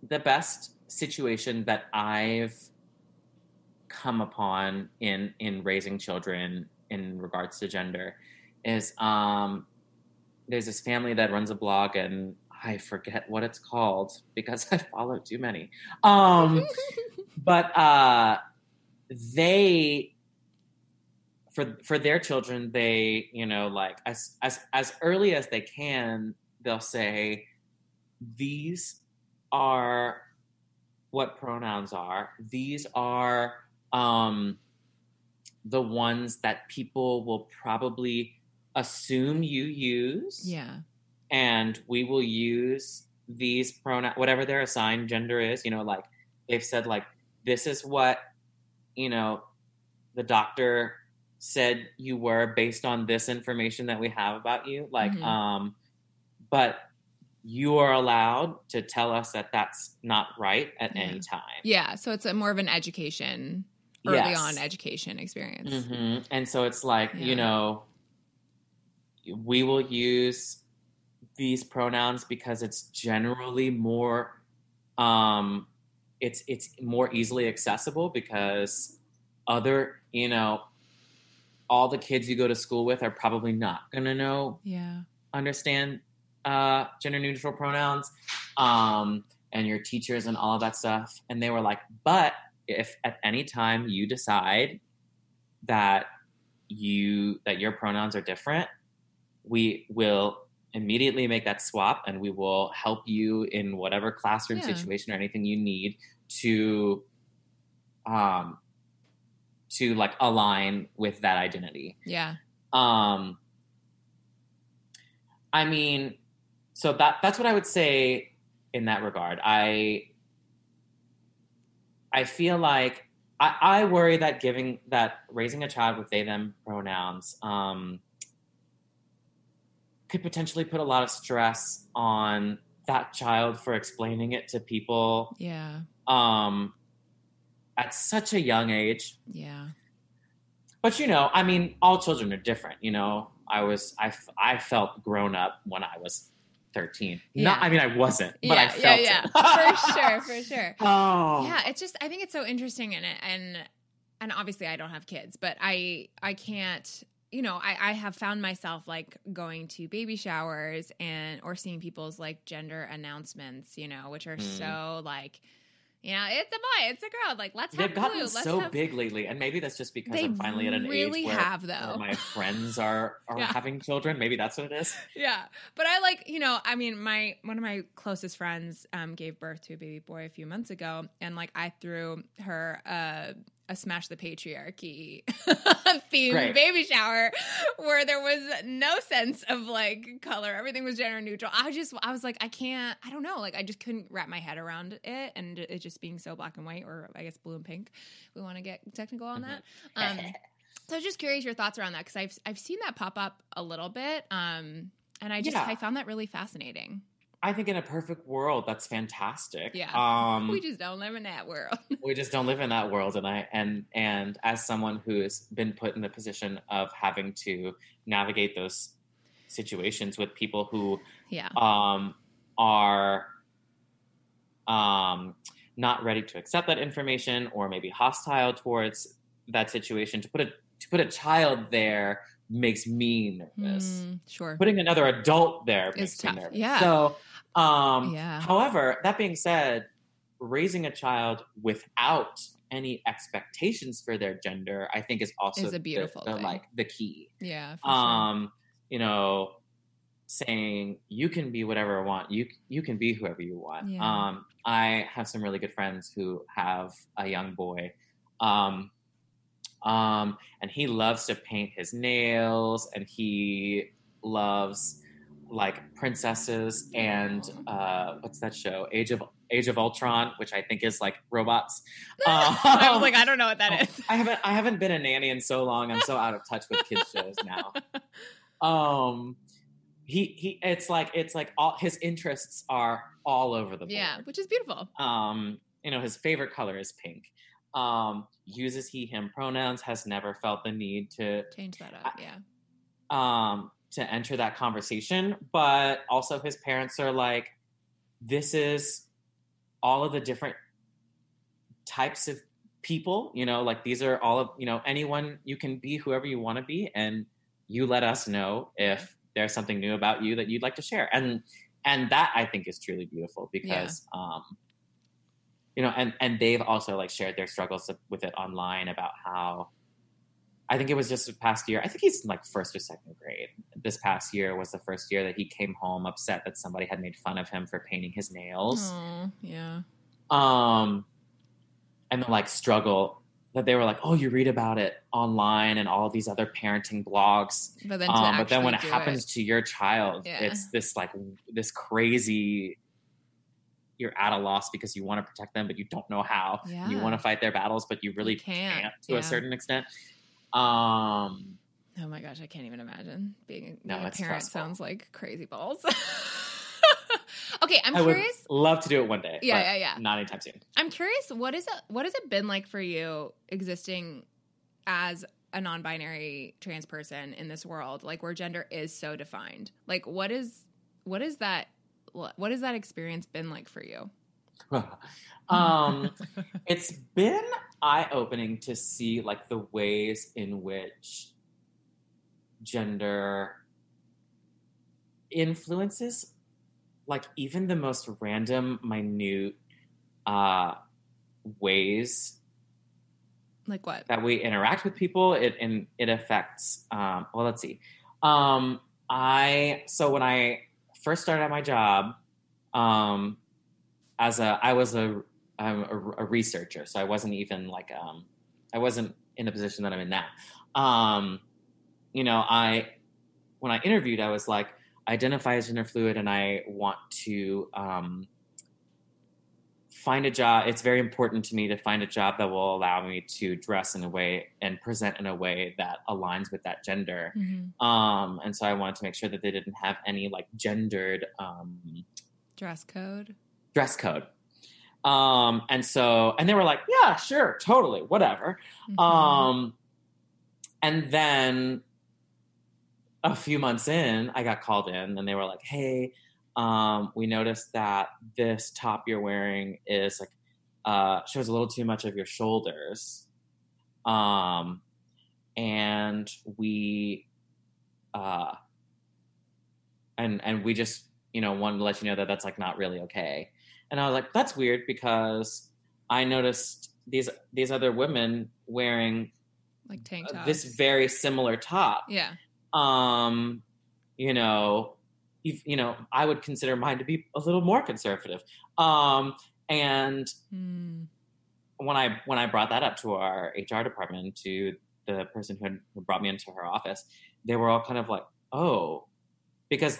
the best situation that I've come upon in in raising children in regards to gender is um, there's this family that runs a blog and I forget what it's called because [LAUGHS] I follow too many. Um, [LAUGHS] but uh, they for for their children they you know like as as as early as they can they'll say these are what pronouns are these are um the ones that people will probably assume you use yeah. and we will use these pronoun whatever their assigned gender is you know like they've said like this is what you know the doctor said you were based on this information that we have about you like Mhm. um but you are allowed to tell us that that's not right at Yeah. any time Yeah. So it's a more of an education, early Yes. on education experience. hmm And so it's like, Yeah. you know, we will use these pronouns because it's generally more um it's it's more easily accessible because other, you know, all the kids you go to school with are probably not going to know Yeah. understand uh, gender neutral pronouns um, and your teachers and all of that stuff. And they were like, but if at any time you decide that you that your pronouns are different, we will immediately make that swap and we will help you in whatever classroom Yeah. situation or anything you need to um to like align with that identity Yeah. um i mean so that that's what i would say in that regard i i feel like i i worry that giving that raising a child with they them pronouns um could potentially put a lot of stress on that child for explaining it to people Yeah. um at such a young age Yeah. but you know, I mean, all children are different. You know, I was I I felt grown up when I was thirteen. Not, I mean, I wasn't, but yeah, I felt yeah, it. yeah. for sure, for [LAUGHS] sure. Oh, Yeah, it's just I think it's so interesting in it and and obviously I don't have kids, but I I can't you know, I, I have found myself like going to baby showers and or seeing people's like gender announcements, you know, which are Mm. so like, you know, it's a boy, it's a girl. Like let's have They've gotten let's so have big lately, and maybe that's just because They I'm finally at an really age where, have, where my friends are [LAUGHS] are Yeah. having children. Maybe that's what it is. yeah but i like you know i mean my one of my closest friends um gave birth to a baby boy a few months ago and like i threw her uh a smash the patriarchy [LAUGHS] themed Great. baby shower where there was no sense of like color everything was gender neutral i just i was like i can't i don't know like i just couldn't wrap my head around it and it just being so black and white or i guess blue and pink we want to get technical on that um so I was just curious your thoughts around that because I've I've seen that pop up a little bit, um, and I just Yeah. I found that really fascinating. I think in a perfect world, that's fantastic. Yeah. [LAUGHS] Um, we just don't live in that world. [LAUGHS] we just don't live in that world and i and and as someone who's been put in the position of having to navigate those situations with people who yeah, um are um not ready to accept that information or maybe hostile towards that situation to put a to put a child there makes me nervous Mm, sure. putting another adult there It's makes me tough. nervous Yeah. so um Yeah. however that being said raising a child without any expectations for their gender i think is also Is a beautiful the, the, like the key. Yeah, um you know saying you can be whatever you want you you can be whoever you want. Yeah. um i have some really good friends who have a young boy. Um um and he loves to paint his nails and he loves like princesses and uh, what's that show? Age of Age of Ultron, which I think is like robots. Uh, [LAUGHS] I was like, I don't know what that is. I haven't I haven't been a nanny in so long. I'm so out of touch with kids shows [LAUGHS] now. Um, he he. It's like it's like all his interests are all over the board. Yeah, which is beautiful. Um, you know, his favorite color is pink. Um, uses he him pronouns. Has never felt the need to Change that up. Yeah. um to enter that conversation but also his parents are like this is all of the different types of people you know like these are all of you know anyone you can be whoever you want to be and you let us know if there's something new about you that you'd like to share. And and that i think is truly beautiful because um you know and and they've also like shared their struggles with it online about how I think it was just the past year. I think he's in like first or second grade. This past year was the first year that he came home upset that somebody had made fun of him for painting his nails. Oh, yeah. Um, and the like struggle that they were like, oh, you read about it online and all these other parenting blogs. But then, Um, but then when it happens to your child, Yeah. it's this like this crazy. You're at a loss because you want to protect them, but you don't know how. You want to fight their battles, but you really can't, can't, to yeah. a certain extent. Um, Oh my gosh, I can't even imagine being, No, being a parent. stressful. Sounds like crazy balls. [LAUGHS] okay, I'm I would curious. love to do it one day. Yeah, yeah, yeah. Not anytime soon. I'm curious. What is it? What has it been like for you existing as a non-binary trans person in this world, like where gender is so defined? Like, what is what is that? What has that experience been like for you? [LAUGHS] um, it's been eye opening to see like the ways in which gender influences like even the most random minute uh ways Like what? that we interact with people it and it affects um well let's see um i so when i first started at my job um as a i was a I'm a, a researcher so i wasn't even like um i wasn't in the position that i'm in now um you know i when i interviewed i was like I identify as gender fluid and i want to um find a job it's very important to me to find a job that will allow me to dress in a way and present in a way that aligns with that gender Mhm. um and so i wanted to make sure that they didn't have any like gendered um Dress code. dress code um and so and they were like yeah sure totally whatever. Mhm. um and then a few months in i got called in and they were like hey um we noticed that this top you're wearing is like uh shows a little too much of your shoulders. Um and we uh and and we just you know wanted to let you know that that's like not really okay and i was like that's weird because i noticed these these other women wearing like tank uh, top. this very similar top yeah. um you know if, you know i would consider mine to be a little more conservative um and Hmm. when i when i brought that up to our hr department to the person who had who brought me into her office they were all kind of like oh because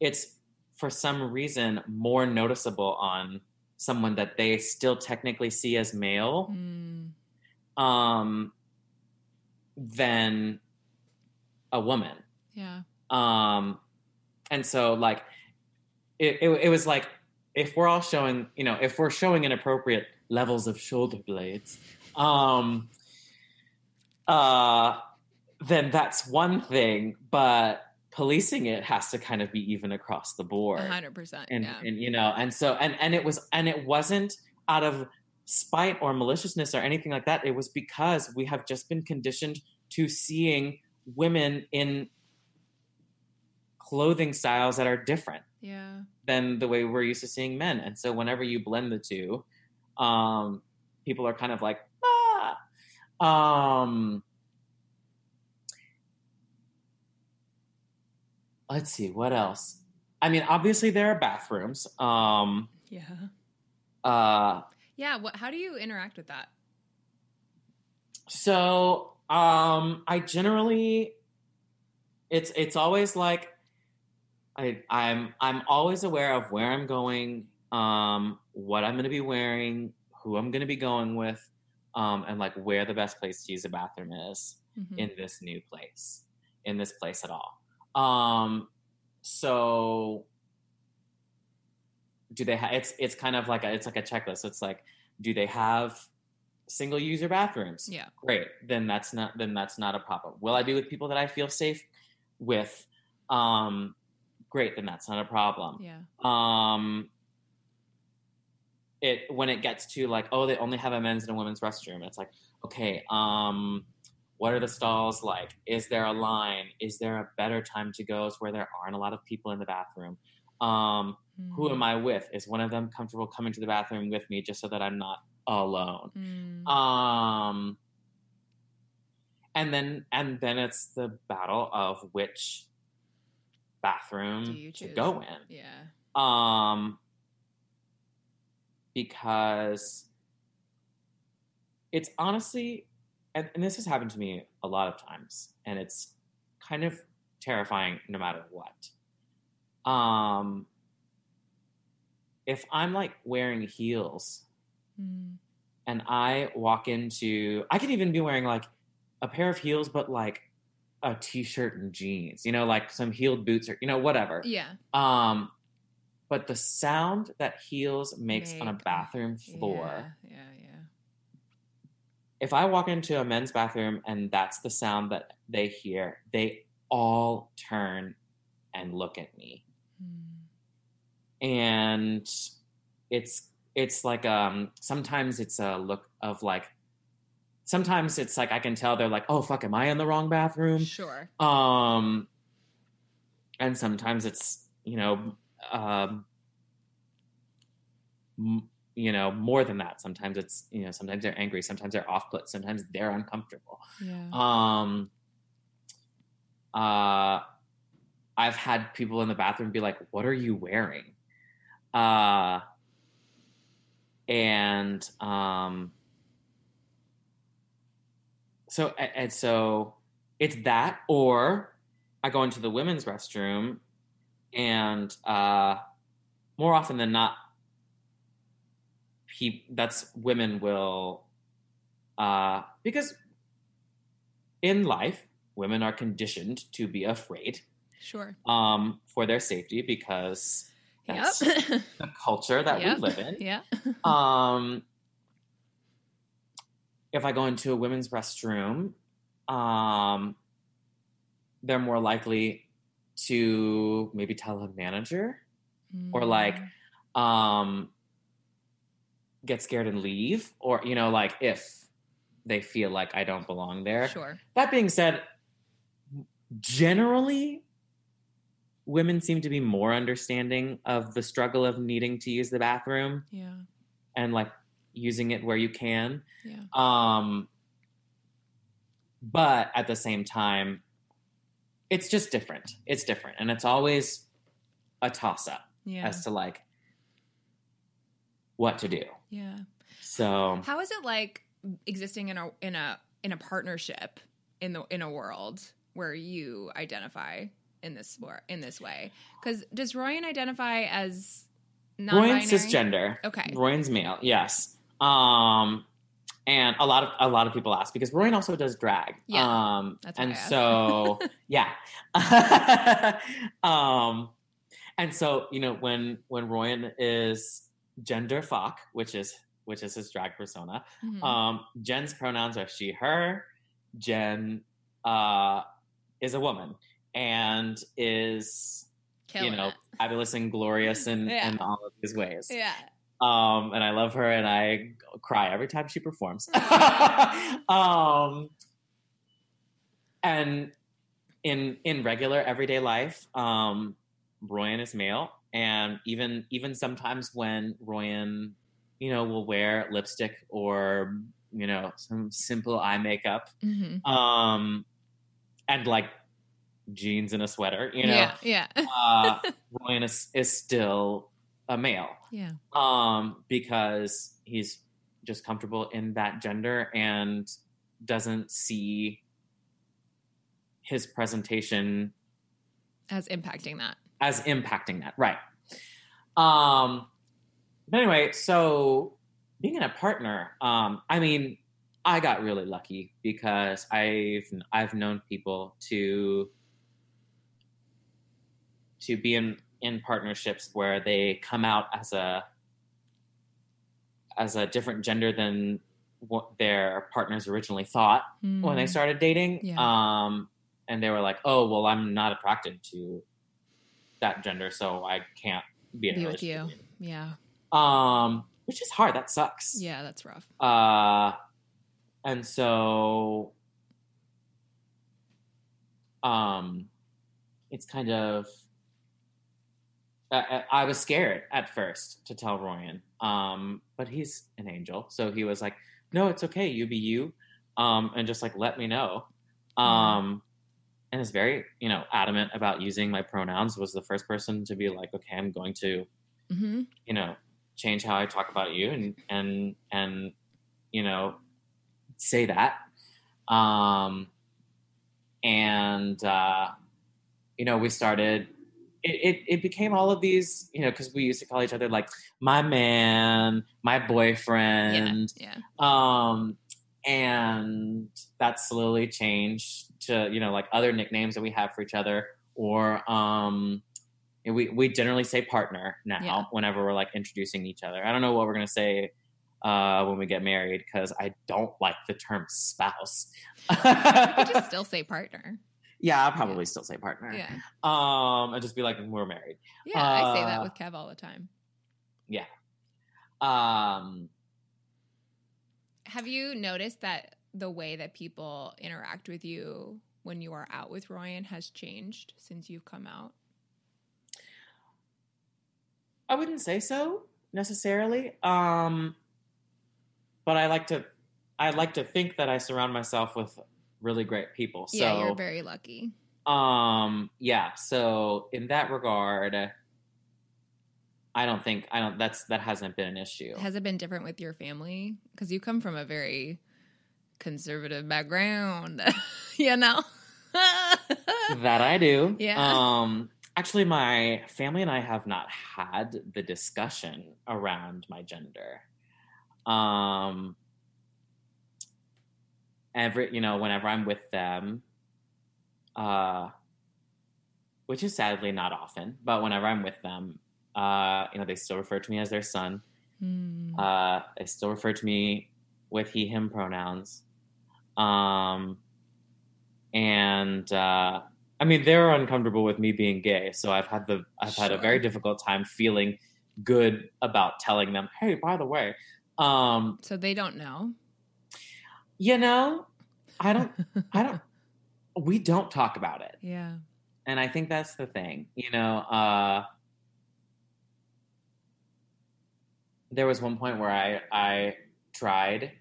it's for some reason more noticeable on someone that they still technically see as male Hmm. um than a woman Yeah. um and so like it, it, it was like if we're all showing you know if we're showing inappropriate levels of shoulder blades um uh then that's one thing but policing it has to kind of be even across the board hundred percent. and Yeah. and you know and so and and it was and it wasn't out of spite or maliciousness or anything like that it was because we have just been conditioned to seeing women in clothing styles that are different Yeah. than the way we're used to seeing men and so whenever you blend the two um people are kind of like ah um let's see what else i mean obviously there are bathrooms um Yeah. uh Yeah. What? How do you interact with that? so um i generally it's it's always like I, I'm I'm always aware of where I'm going, um, what I'm going to be wearing, who I'm going to be going with, um, and like where the best place to use a bathroom is Mhm. in this new place, in this place at all. Um, so do they have? It's it's kind of like a it's like a checklist. It's like do they have single user bathrooms? yeah. great then that's not then that's not a problem will i be with people that i feel safe with um great then that's not a problem Yeah. um it when it gets to like oh they only have a men's and a women's restroom it's like okay um what are the stalls like? Is there a line? Is there a better time to go? Where there aren't a lot of people in the bathroom. Um who am i with? Is one of them comfortable coming to the bathroom with me just so that i'm not alone? Mm. um and then and then it's the battle of which bathroom to go in. Yeah. um because it's honestly and, and this has happened to me a lot of times and it's kind of terrifying no matter what um if i'm like wearing heels Mm. and I walk into, I could even be wearing like a pair of heels, but like a t-shirt and jeans, you know, like some heeled boots or you know whatever. Yeah. Um, but the sound that heels makes on a bathroom floor. Yeah. Yeah. If I walk into a men's bathroom and that's the sound that they hear, they all turn and look at me. Mm. and it's it's like um sometimes it's a look of like sometimes it's like I can tell they're like, oh fuck, am I in the wrong bathroom? Sure. Um and sometimes it's, you know, um you know, more than that. Sometimes it's, you know, sometimes they're angry, sometimes they're off put, sometimes they're uncomfortable. Yeah. Um, uh, I've had people in the bathroom be like, "What are you wearing?" Uh, and um, so and, and so it's that, or I go into the women's restroom, and uh, more often than not, that's women will uh, because in life, women are conditioned to be afraid Sure. um, for their safety because that's Yep. the culture that Yep. we live in. yeah. [LAUGHS] Um, if I go into a women's restroom, um, they're more likely to maybe tell a manager or like Mm. um, get scared and leave, or you know, like if they feel like I don't belong there. Sure. That being said, generally, women seem to be more understanding of the struggle of needing to use the bathroom Yeah. and like using it where you can. Yeah. Um, but at the same time, it's just different. It's different. And it's always a toss up Yeah. as to like what to do. Yeah. So, How is it like existing in a in a in a partnership in the in a world where you identify in this in this way? Because does Ryan identify as non-binary? Royan's cisgender. Okay. Royan's male, yes. Um, and a lot of a lot of people ask because Royan also does drag. Yeah, Um, and so [LAUGHS] yeah. [LAUGHS] um, and so you know when when Royan is gender fuck, which is which is his drag persona. Mhm. Um, Jen's pronouns are she, her. Jen uh, is a woman and is Killing you know it. [LAUGHS] fabulous and glorious in, Yeah. in all of these ways. Yeah. Um, and I love her, and I cry every time she performs. [LAUGHS] um, and in in regular everyday life, um, Royan is male, and even even sometimes when Royan, you know, will wear lipstick or you know some simple eye makeup, Mhm. um, and like jeans and a sweater, you know, Yeah. Yeah. uh, [LAUGHS] Royan is, is still a male yeah. um, because he's just comfortable in that gender and doesn't see his presentation As impacting that. As impacting that, right? Um, but anyway, so being in a partner, um, I mean, I got really lucky because I've I've known people to to be in in partnerships where they come out as a as a different gender than what their partners originally thought mm. when they hmm. started dating. Yeah. Um, and they were like, "Oh, well, I'm not attracted to that gender, so I can't be in be with you." Yeah. Um, which is hard. That sucks. Yeah, that's rough. Uh, and so, um, it's kind of I, I was scared at first to tell Ryan, um, but he's an angel, so he was like, "No, it's okay. You be you, um, and just like let me know." Um, and is very, you know, adamant about using my pronouns. Was the first person to be like, "Okay, I'm going to, mm-hmm. you know, change how I talk about you," and and and you know, say that. Um, and uh, you know, we started it, it, it became all of these, you know, because we used to call each other like my man, my boyfriend. Yeah. yeah. Um, and that slowly changed to, you know, like other nicknames that we have for each other, or um, we we generally say partner now yeah. whenever we're like introducing each other. I don't know what we're gonna say uh, when we get married because I don't like the term spouse. you just [LAUGHS] still say partner. Yeah, I'll probably yeah. still say partner. Yeah. Um, and just be like, we're married. Yeah, uh, I say that uh, with Kev all the time. Yeah. Um. Have you noticed that the way that people interact with you when you are out with Ryan has changed since you've come out? I wouldn't say so necessarily. Um, but I like to I like to think that I surround myself with really great people. So, yeah, you're very lucky. Um, yeah. So in that regard, I don't think I don't. That's that hasn't been an issue. Has it been different with your family? Because you come from a very conservative background, [LAUGHS] you know. [LAUGHS] that I do. Yeah. Um, actually, my family and I have not had the discussion around my gender. Um, every you know whenever I'm with them, uh, which is sadly not often, but whenever I'm with them, uh, you know they still refer to me as their son. Mm. Uh, they still refer to me with he him pronouns. Um, and uh, I mean they're uncomfortable with me being gay, so I've had the I've sure. had a very difficult time feeling good about telling them, hey, by the way. Um, so they don't know. You know, I don't, I don't, [LAUGHS] we don't talk about it. Yeah. And I think that's the thing, you know, uh, there was one point where I, I tried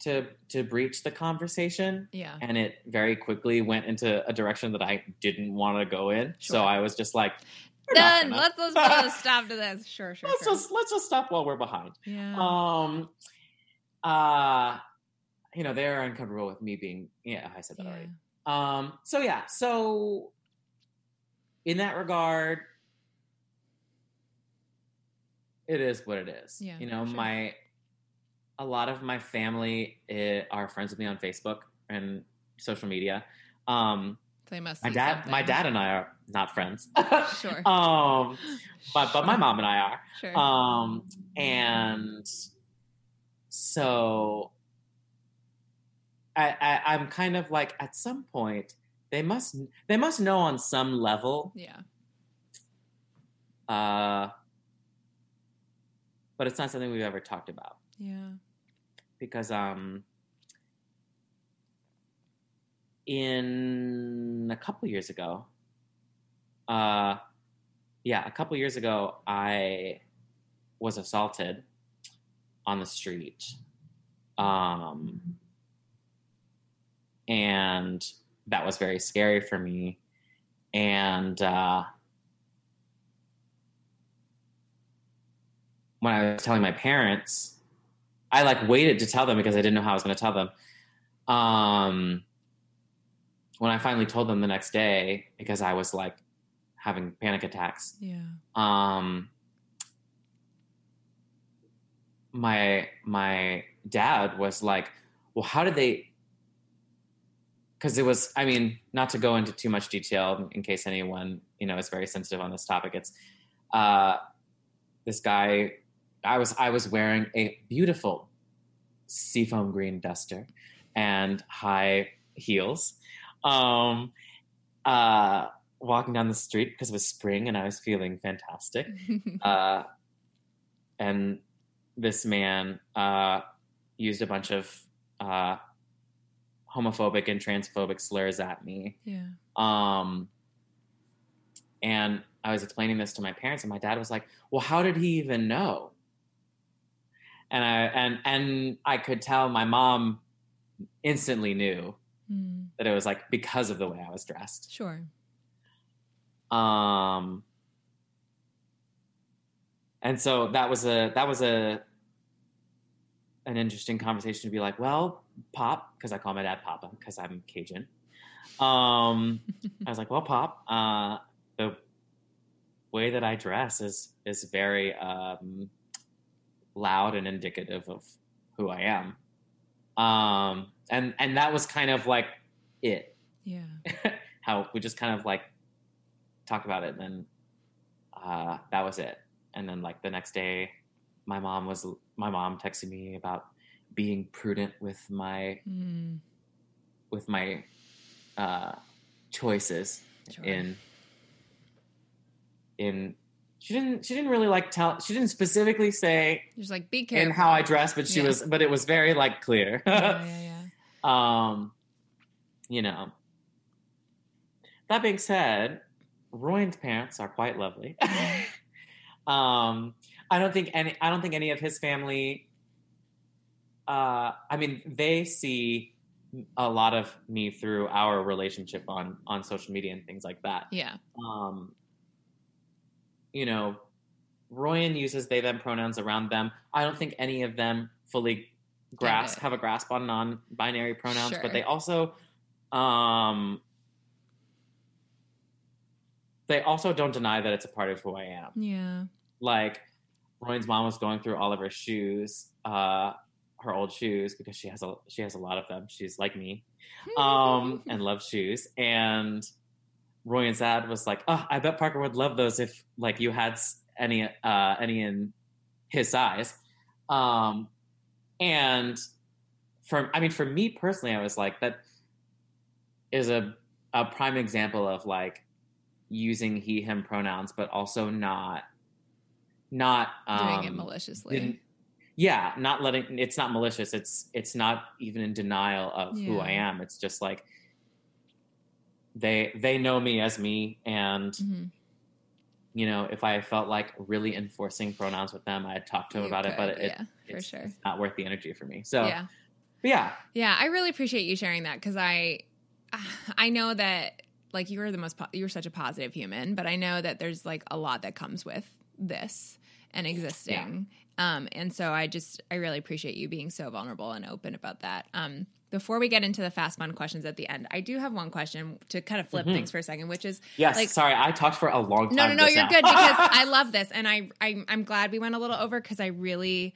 to to breach the conversation. Yeah. And it very quickly went into a direction that I didn't want to go in. Sure. So I was just like, Done. Let's let's put a [LAUGHS] stop to this. Sure, sure. Let's sure. just let's just stop while we're behind. Yeah. Um. Uh. You know they're uncomfortable with me being. Yeah, I said that yeah. already. Um. So yeah. So. In that regard, it is what it is. Yeah. You know sure. my. A lot of my family it, are friends with me on Facebook and social media. Um, they must. My dad, something. my dad and I are not friends. [LAUGHS] sure. [LAUGHS] Um, but but my mom and I are. Sure. Um, and so I, I I'm kind of like at some point they must they must know on some level. Yeah. Uh, but it's not something we've ever talked about. Yeah. Because um in a couple years ago, uh, yeah, a couple years ago, I was assaulted on the street. Um, and that was very scary for me. And uh, when I was telling my parents, I like waited to tell them because I didn't know how I was going to tell them. Um, when I finally told them the next day, because I was like having panic attacks, Yeah. um, my my dad was like, "Well, how did they?" Because it was, I mean, not to go into too much detail in case anyone you know is very sensitive on this topic. It's uh, this guy. I was I was wearing a beautiful seafoam green duster and high heels. Um, uh, walking down the street because it was spring and I was feeling fantastic. [LAUGHS] Uh, and this man uh, used a bunch of uh, homophobic and transphobic slurs at me. yeah. Um, and I was explaining this to my parents, and my dad was like, "Well, how did he even know?" And I and and I could tell my mom instantly knew Mm, that it was like because of the way I was dressed. sure. Um, and so that was a that was a an interesting conversation to be like, well, Pop, because I call my dad Papa because I'm Cajun. Um, [LAUGHS] I was like, well, Pop, uh, the way that I dress is is very um, loud and indicative of who I am. Um, and and that was kind of like it Yeah. [LAUGHS] how we just kind of like talked about it and then uh, that was it and then like the next day my mom was my mom texted me about being prudent with my Mm, with my uh, choices sure. in in she didn't she didn't really like tell she didn't specifically say Just like be careful. in how I dress but she Yeah. was but it was very like clear [LAUGHS] yeah, yeah, yeah. [LAUGHS] Um, you know. That being said, Royan's parents are quite lovely. [LAUGHS] um, I don't think any. I don't think any of his family. Uh, I mean, they see a lot of me through our relationship on on social media and things like that. Yeah. Um, you know, Royan uses they them pronouns around them. I don't think any of them fully grasp have a grasp on non-binary pronouns, Sure. but they also um they also don't deny that it's a part of who I am. Yeah. Like Royan's mom was going through all of her shoes, uh her old shoes because she has a she has a lot of them. She's like me [LAUGHS] um, and loves shoes. And Royan's dad was like, "Oh, I bet Parker would love those if like you had any uh, any in his size." Um, and for I mean, for me personally, I was like, that is a a prime example of like using he him pronouns, but also not not um, Doing it maliciously. didn't yeah not letting it's not malicious it's it's not even in denial of who i am it's just like they they know me as me and Mhm. you know if i felt like really enforcing pronouns with them i'd talk to them You about it but it, yeah, for it's, sure. it's not worth the energy for me so Yeah. yeah Yeah, I really appreciate you sharing that because I, [SIGHS] I know that like you are the most po- you're such a positive human, but I know that there's like a lot that comes with this and existing. Um, and so I just I really appreciate you being so vulnerable and open about that. Um, before we get into the fast fun questions at the end, I do have one question to kind of flip Mhm. things for a second, which is yes Like- sorry i talked for a long time no, no, no, you're now. good [LAUGHS] because I love this, and I, I I'm glad we went a little over because I really,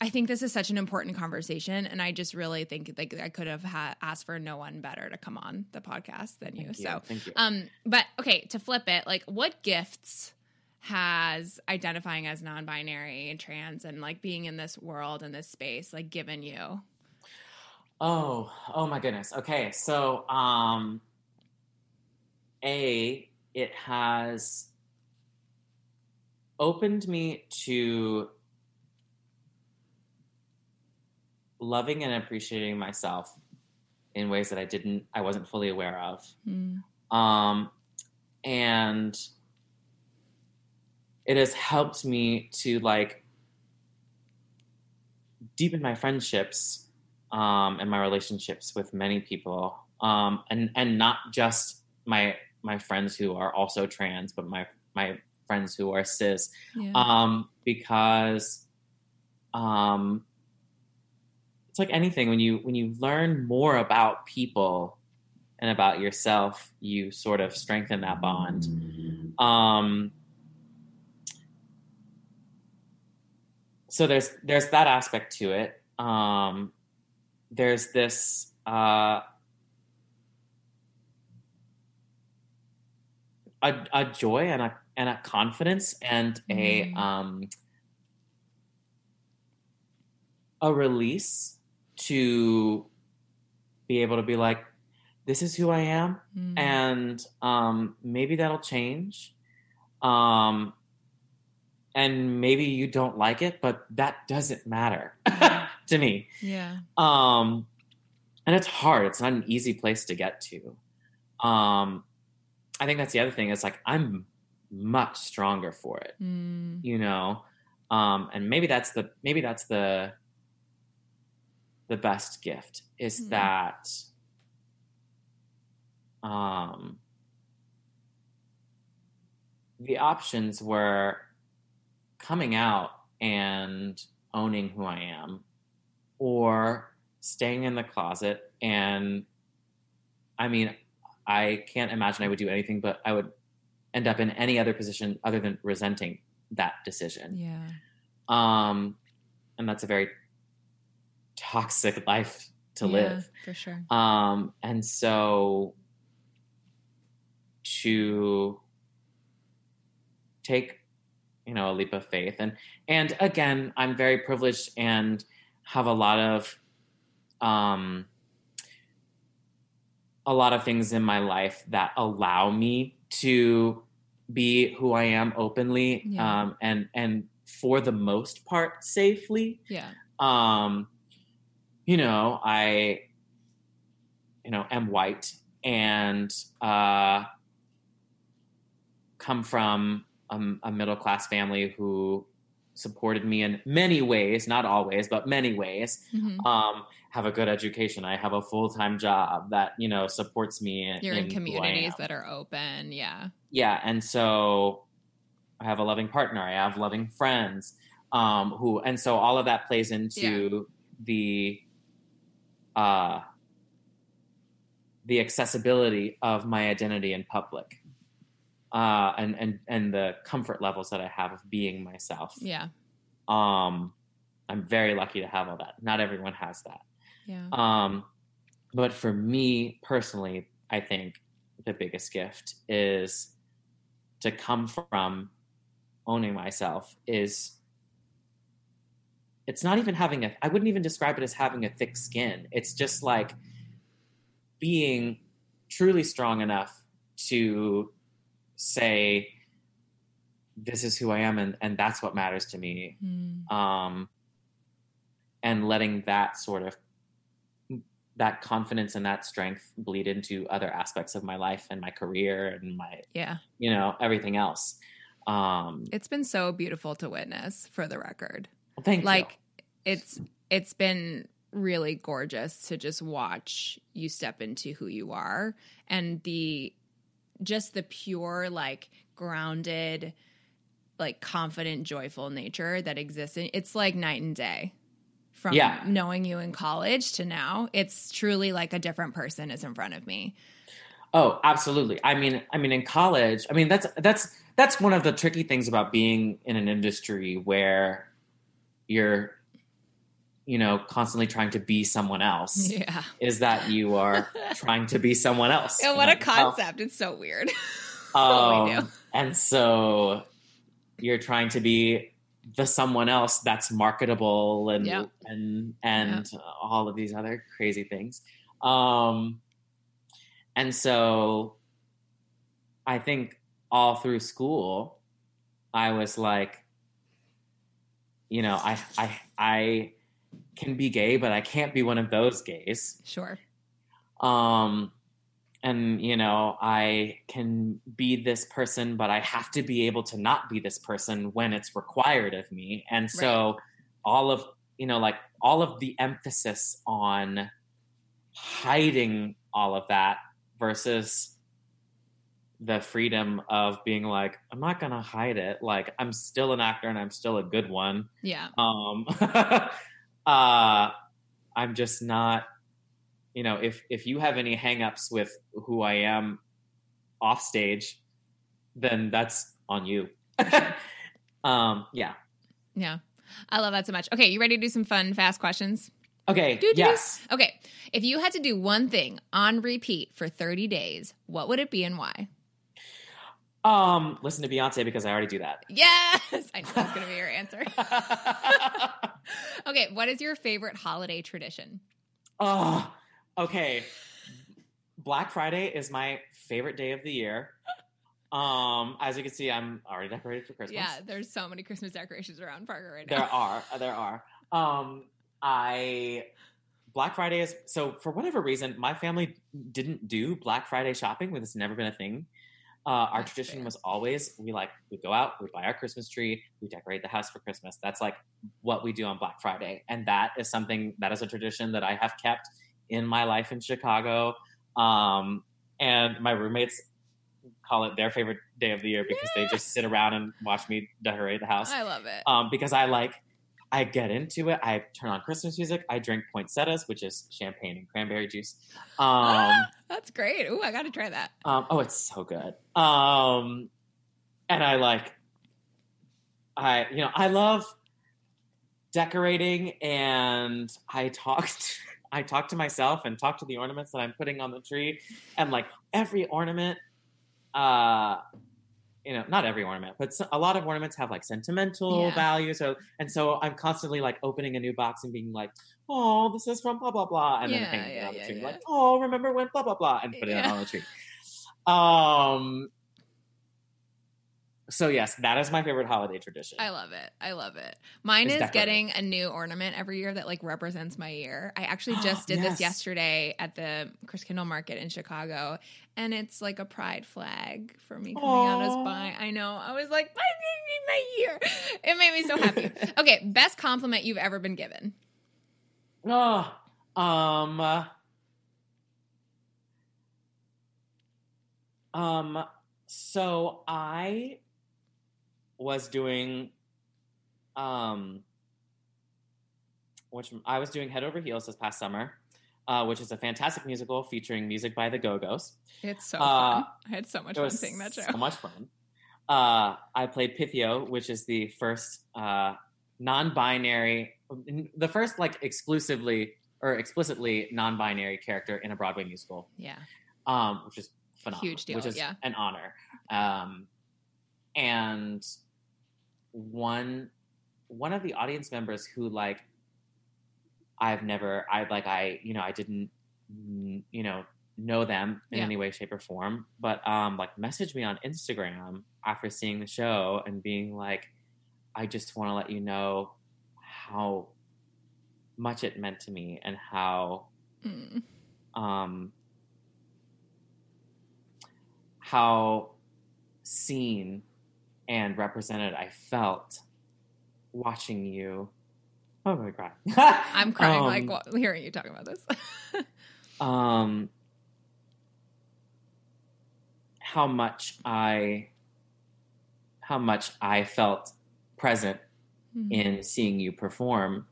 I think this is such an important conversation, and I just really think like I could have ha- asked for no one better to come on the podcast than you. You, So, thank you um, but okay, to flip it, like what gifts has identifying as non-binary and trans and like being in this world and this space like given you? Oh, oh my goodness. Okay, so um A, it has opened me to loving and appreciating myself in ways that I didn't I wasn't fully aware of. Mm, Um and it has helped me to like deepen my friendships um, and my relationships with many people, um, and and not just my my friends who are also trans, but my my friends who are cis, yeah. um, because um, it's like anything when you when you learn more about people and about yourself, you sort of strengthen that bond. Um, so there's there's that aspect to it. Um, there's this uh, a, a joy and a and a confidence and a Mhm. um, a release to be able to be like, this is who I am, Mm. and um, maybe that'll change. Um, and maybe you don't like it, but that doesn't matter [LAUGHS] to me. yeah. Um, and it's hard. It's not an easy place to get to. Um, I think that's the other thing. Is like I'm much stronger for it, Mm. you know. Um, and maybe that's the maybe that's the the best gift is Hmm. that um the options were coming out and owning who I am or staying in the closet and I mean I can't imagine I would do anything but I would end up in any other position other than resenting that decision. Yeah. Um and that's a very toxic [LAUGHS] life to Yeah, live. for sure. Um, and so to take, you know, a leap of faith and and again, I'm very privileged and have a lot of um a lot of things in my life that allow me to be who I am openly Yeah. um and and for the most part safely Yeah. um you know i you know am white and uh come from a, a middle class family who supported me in many ways not always but many ways Mhm. um have a good education i have a full-time job that you know supports me in, You're in who I communities that are open. Yeah. yeah and so i have a loving partner i have loving friends um who and so all of that plays into the uh the accessibility of my identity in public uh and and and the comfort levels that i have of being myself Yeah. um i'm very lucky to have all that not everyone has that Yeah. um, but for me personally, I think the biggest gift is to come from owning myself is it's not even having a I wouldn't even describe it as having a thick skin. It's just like being truly strong enough to say this is who I am and, and that's what matters to me Mm. um, and letting that sort of that confidence and that strength bleed into other aspects of my life and my career and my Yeah. you know everything else um It's been so beautiful to witness for the record. thank like it's it's been really gorgeous to just watch you step into who you are and the just the pure like grounded like confident joyful nature that exists in it's like night and day. From Yeah. knowing you in college to now it's truly like a different person is in front of me. Oh absolutely. I mean i mean in college i mean that's that's that's one of the tricky things about being in an industry where you're you know constantly trying to be someone else yeah is that you are [LAUGHS] trying to be someone else yeah, what a concept it's so weird [LAUGHS] what we do. Um, and so you're trying to be the someone else that's marketable and Yeah. and and all of these other crazy things. Um, and so I think all through school, I was like, you know, I I I can be gay, but I can't be one of those gays. Sure. Um and you know i can be this person but i have to be able to not be this person when it's required of me. And so all of you know like all of the emphasis on hiding all of that versus the freedom of being like i'm not gonna hide it. Like i'm still an actor and i'm still a good one. Yeah. Um [LAUGHS] uh i'm just not you know, if if you have any hangups with who I am off stage, then that's on you. [LAUGHS] um, yeah. Yeah. I love that so much. Okay, you ready to do some fun, fast questions? Okay. Do, do, yes. do. Okay. If you had to do one thing on repeat for 30 days, what would it be and why? Um, listen to Beyonce because I already do that. Yes, I know that's going to be your answer. [LAUGHS] okay, what is your favorite holiday tradition? Oh, okay. Black Friday is my favorite day of the year. Um, as you can see, I'm already decorated for Christmas. Yeah, there's so many Christmas decorations around Parker right now. There are, there are. Um, I Black Friday is so for whatever reason, my family didn't do Black Friday shopping. When it's never been a thing. Uh, our That's tradition fair. was always we like we go out, we buy our Christmas tree, we decorate the house for Christmas. That's like what we do on Black Friday, and that is something that is a tradition that I have kept in my life in Chicago. Um, and my roommates call it their favorite day of the year because they just sit around and watch me decorate the house I love it. um, because I like I get into it. I turn on Christmas music. I drink poinsettias, which is champagne and cranberry juice. Um, [LAUGHS] That's great. Ooh, I got to try that. um, oh, it's so good. Um, and I like, I you know, I love decorating, and I talked. [LAUGHS] I talk to myself and talk to the ornaments that I'm putting on the tree, and like every ornament, uh, you know, not every ornament, but a lot of ornaments have like sentimental Yeah. value. So, and so I'm constantly like opening a new box and being like, "Oh, this is from blah blah blah," and Yeah, then hanging it yeah, on the tree, like, "Oh, remember when blah blah blah," and putting it on the tree. Um. So yes, that is my favorite holiday tradition. I love it. I love it. Mine It's is getting a new ornament every year that like represents my year. I actually [GASPS] just did this yesterday at the Christkindlmarket in Chicago, and it's like a pride flag for me coming out as bi. I know. I was like, my, my year. It made me so happy. [LAUGHS] okay, best compliment you've ever been given. Oh, um, um, so I was doing, um, which I was doing Head Over Heels this past summer, uh, which is a fantastic musical featuring music by the Go Go's. It's so Uh, fun. I had so much fun seeing that show. so much fun. Uh, I played Pythio, which is the first uh, non-binary, the first like exclusively or explicitly non-binary character in a Broadway musical, Yeah. um, which is phenomenal. Huge deal, which is yeah. an honor. Um, and one one of the audience members who like I've never I like I you know I didn't you know know them in Yeah. any way shape or form but um like messaged me on Instagram after seeing the show and being like I just want to let you know how much it meant to me and how Mm. um, how seen and represented I felt watching you. Oh my god, I'm crying Um, like hearing you talking about this. [LAUGHS] um, how much I, how much I felt present Mm. in seeing you perform.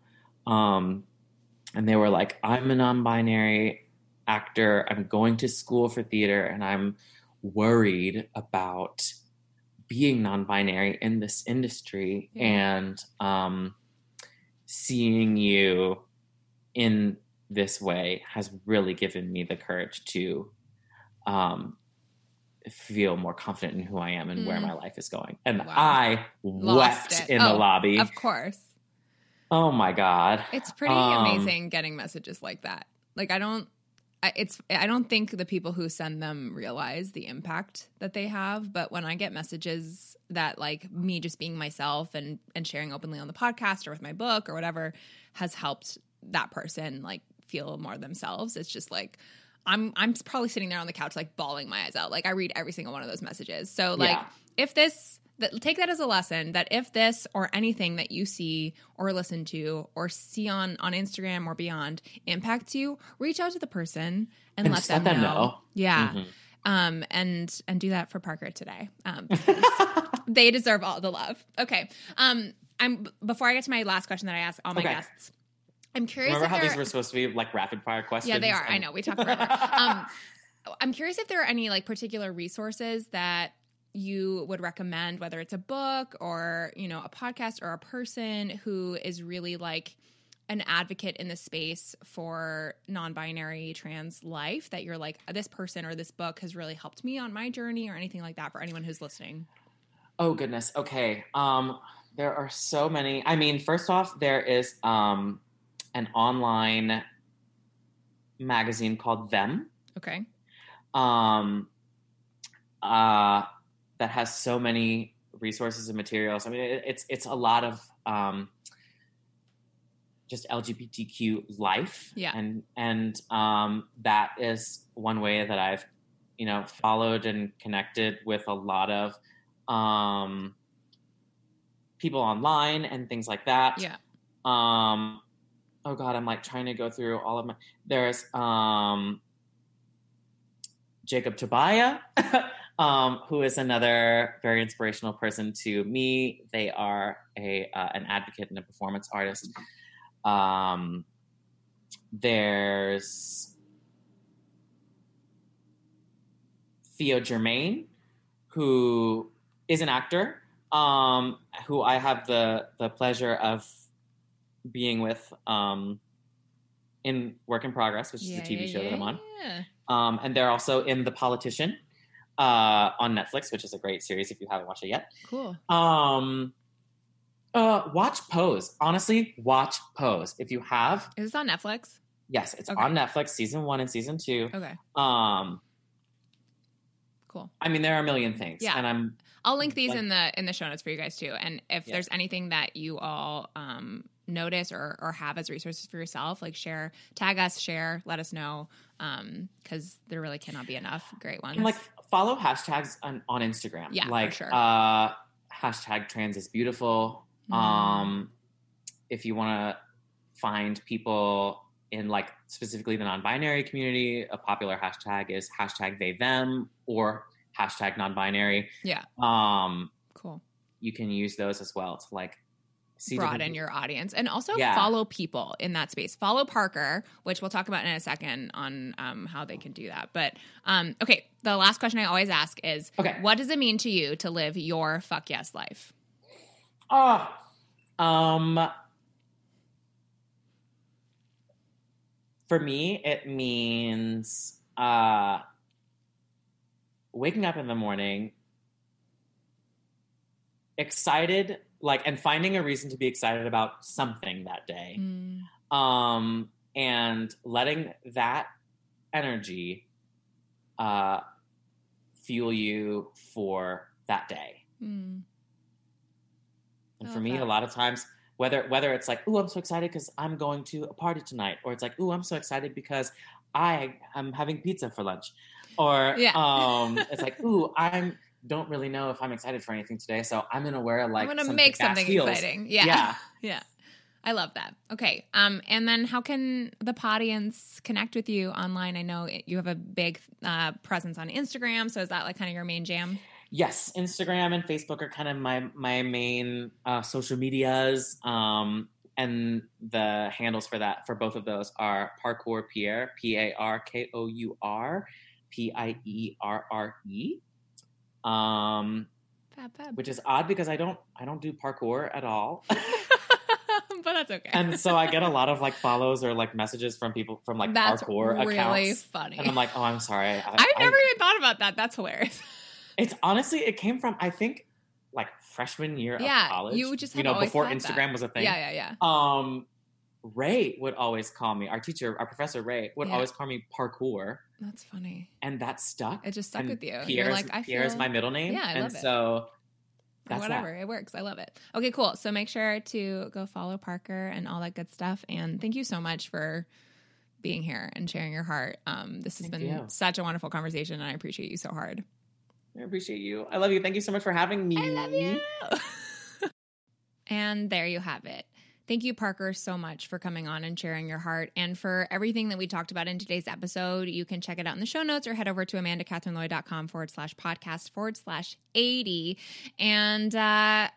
Um, and they were like, I'm a non binary actor. I'm going to school for theater and I'm worried about being non binary in this industry. Yeah. And um, seeing you in this way has really given me the courage to um, feel more confident in who I am and where Mm. my life is going. And Wow. I Lost wept it. in the Oh, lobby. of course. Oh my god. It's pretty Um, amazing getting messages like that. Like I don't it's I don't think the people who send them realize the impact that they have, but when I get messages that like me just being myself and and sharing openly on the podcast or with my book or whatever has helped that person like feel more themselves, it's just like I'm I'm probably sitting there on the couch like bawling my eyes out. Like I read every single one of those messages. So like Yeah. if this that take that as a lesson that if this or anything that you see or listen to or see on on Instagram or beyond impacts you, reach out to the person and, And let them, let them know. know. Yeah. Mhm. Um and and do that for Parker today. Um [LAUGHS] they deserve all the love. Okay. Um I'm before I get to my last question that I ask all my Okay. guests. I'm curious. Remember if how these were supposed to be like rapid fire questions? Yeah, they are. I know. We talked forever. [LAUGHS] um, I'm curious if there are any like particular resources that you would recommend, whether it's a book or you know a podcast or a person who is really like an advocate in the space for non-binary trans life that you're like this person or this book has really helped me on my journey or anything like that for anyone who's listening Oh goodness. Okay. Um, there are so many. I mean, first off, there is um, an online magazine called Them. okay Um, uh, that has so many resources and materials. I mean, it, it's it's a lot of um, just LGBTQ life. Yeah. And and um, that is one way that I've you know followed and connected with a lot of um, people online and things like that. yeah Um, oh God, I'm like trying to go through all of my. There's um, Jacob Tobia, [LAUGHS] um, who is another very inspirational person to me. They are a uh, an advocate and a performance artist. Um, there's Theo Germaine, who is an actor, um, who I have the the pleasure of being with um, in Work in Progress, which is the TV show that I'm on. yeah. Um, and they're also in The Politician uh, on Netflix, which is a great series if you haven't watched it yet. cool Um, uh, watch Pose. Honestly, watch Pose. If you have, is this on netflix yes, it's Okay. on Netflix, season one and season two. okay Um, cool I mean, there are a million things, Yeah. and I'm I'll link these Like- in the in the show notes for you guys too. And if Yeah. there's anything that you all um, notice or or have as resources for yourself, like share, tag us, share, let us know, Um, because there really cannot be enough great ones. And like follow hashtags on, on Instagram. Yeah, for like sure. uh hashtag trans is beautiful. Mm. Um if you wanna find people in like specifically the non-binary community, a popular hashtag is hashtag they them or hashtag non-binary. Yeah. Um cool. you can use those as well to like see Broaden your audience and also Yeah. follow people in that space. Follow Parker, which we'll talk about in a second on um, how they can do that. But um, okay, the last question I always ask is, Okay. what does it mean to you to live your fuck yes life? Oh, um, for me, it means uh, waking up in the morning, excited, like, and finding a reason to be excited about something that day, Mm, um, and letting that energy uh, fuel you for that day. mm, And for me, that. a lot of times, whether whether it's like, "Ooh, I'm so excited because I'm going to a party tonight," or it's like, "Ooh, I'm so excited because I am having pizza for lunch," or Yeah. um, it's like, "Ooh, I'm don't really know if I'm excited for anything today, so I'm gonna wear like I'm gonna some make something heels." exciting. Yeah. yeah. [LAUGHS] Yeah. I love that. Okay. Um, and then how can the audience connect with you online? I know you have a big uh, presence on Instagram. So is that like kind of your main jam? Yes, Instagram and Facebook are kind of my my main uh, social medias. Um, and the handles for that for both of those are Parkour Pierre, P A R K O U R P I E R R E. Um, which is odd because I don't I don't do parkour at all. [LAUGHS] but that's okay. and so I get a lot of like follows or like messages from people from like that's parkour really accounts. funny. And I'm like, oh, I'm sorry. I, I've I- never even thought about that. That's hilarious. [LAUGHS] It's honestly, it came from I think like freshman year Yeah, of college. you just you know before had that. Instagram was a thing. Yeah, yeah, yeah. Um, Ray would always call me. Our teacher, our professor Ray, would Yeah. always call me parkour, That's funny. and that stuck. It just stuck and with you. You're like, I Pierre's feel my middle name. Yeah, I and love it. so that's whatever. It works. I love it. Okay, cool. So make sure to go follow Parker and all that good stuff. And thank you so much for being here and sharing your heart. Um, this has Thank been you. such a wonderful conversation, and I appreciate you so hard. I appreciate you. I love you. Thank you so much for having me. I love you. [LAUGHS] and there you have it. Thank you, Parker, so much for coming on and sharing your heart and for everything that we talked about in today's episode. You can check it out in the show notes or head over to amandacatherinelloyd.com forward slash podcast forward slash 80. And uh,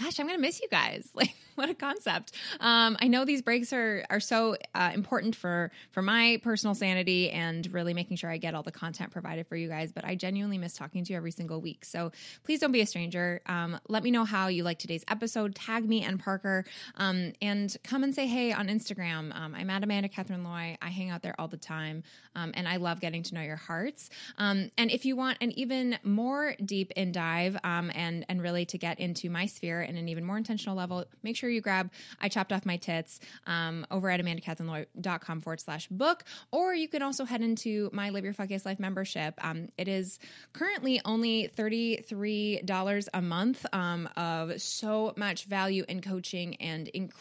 gosh, I'm gonna miss you guys. [LAUGHS] Like, what a concept. Um, I know these breaks are are so uh, important for for my personal sanity and really making sure I get all the content provided for you guys. But I genuinely miss talking to you every single week. So please don't be a stranger. Um, let me know how you like today's episode. Tag me and Parker, um, and come and say hey on Instagram. Um, I'm at Amanda Catherine Loy. I hang out there all the time, um, and I love getting to know your hearts. Um, and if you want an even more deep in dive um, and and really to get into my sphere in an even more intentional level, make sure you grab I Chopped Off My Tits um, over at amandacatherineloy.com forward slash book. Or you can also head into my Live Your Fuckiest Life membership. It is currently only $33 a month of so much value in coaching and incredible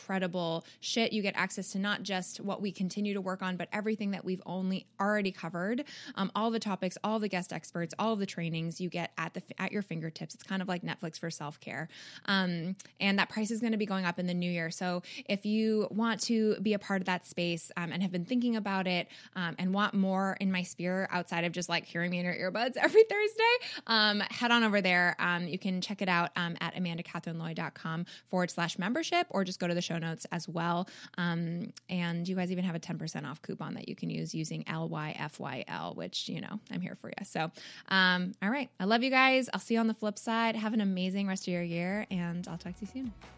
shit. You get access to not just what we continue to work on, but everything that we've only already covered. Um, all the topics, all the guest experts, all the trainings you get at the at your fingertips. It's kind of like Netflix for self care. Um, and that price is going to be going up in the new year. So if you want to be a part of that space um, and have been thinking about it um, and want more in my sphere outside of just like hearing me in your earbuds [LAUGHS] every Thursday, um, head on over there. Um, you can check it out at amandacatherineloy.com forward slash membership or just go to the show notes as well. Um, and you guys even have a 10% off coupon that you can use using LYFYL, which, you know, I'm here for you. So, all right. I love you guys. I'll see you on the flip side. Have an amazing rest of your year and I'll talk to you soon.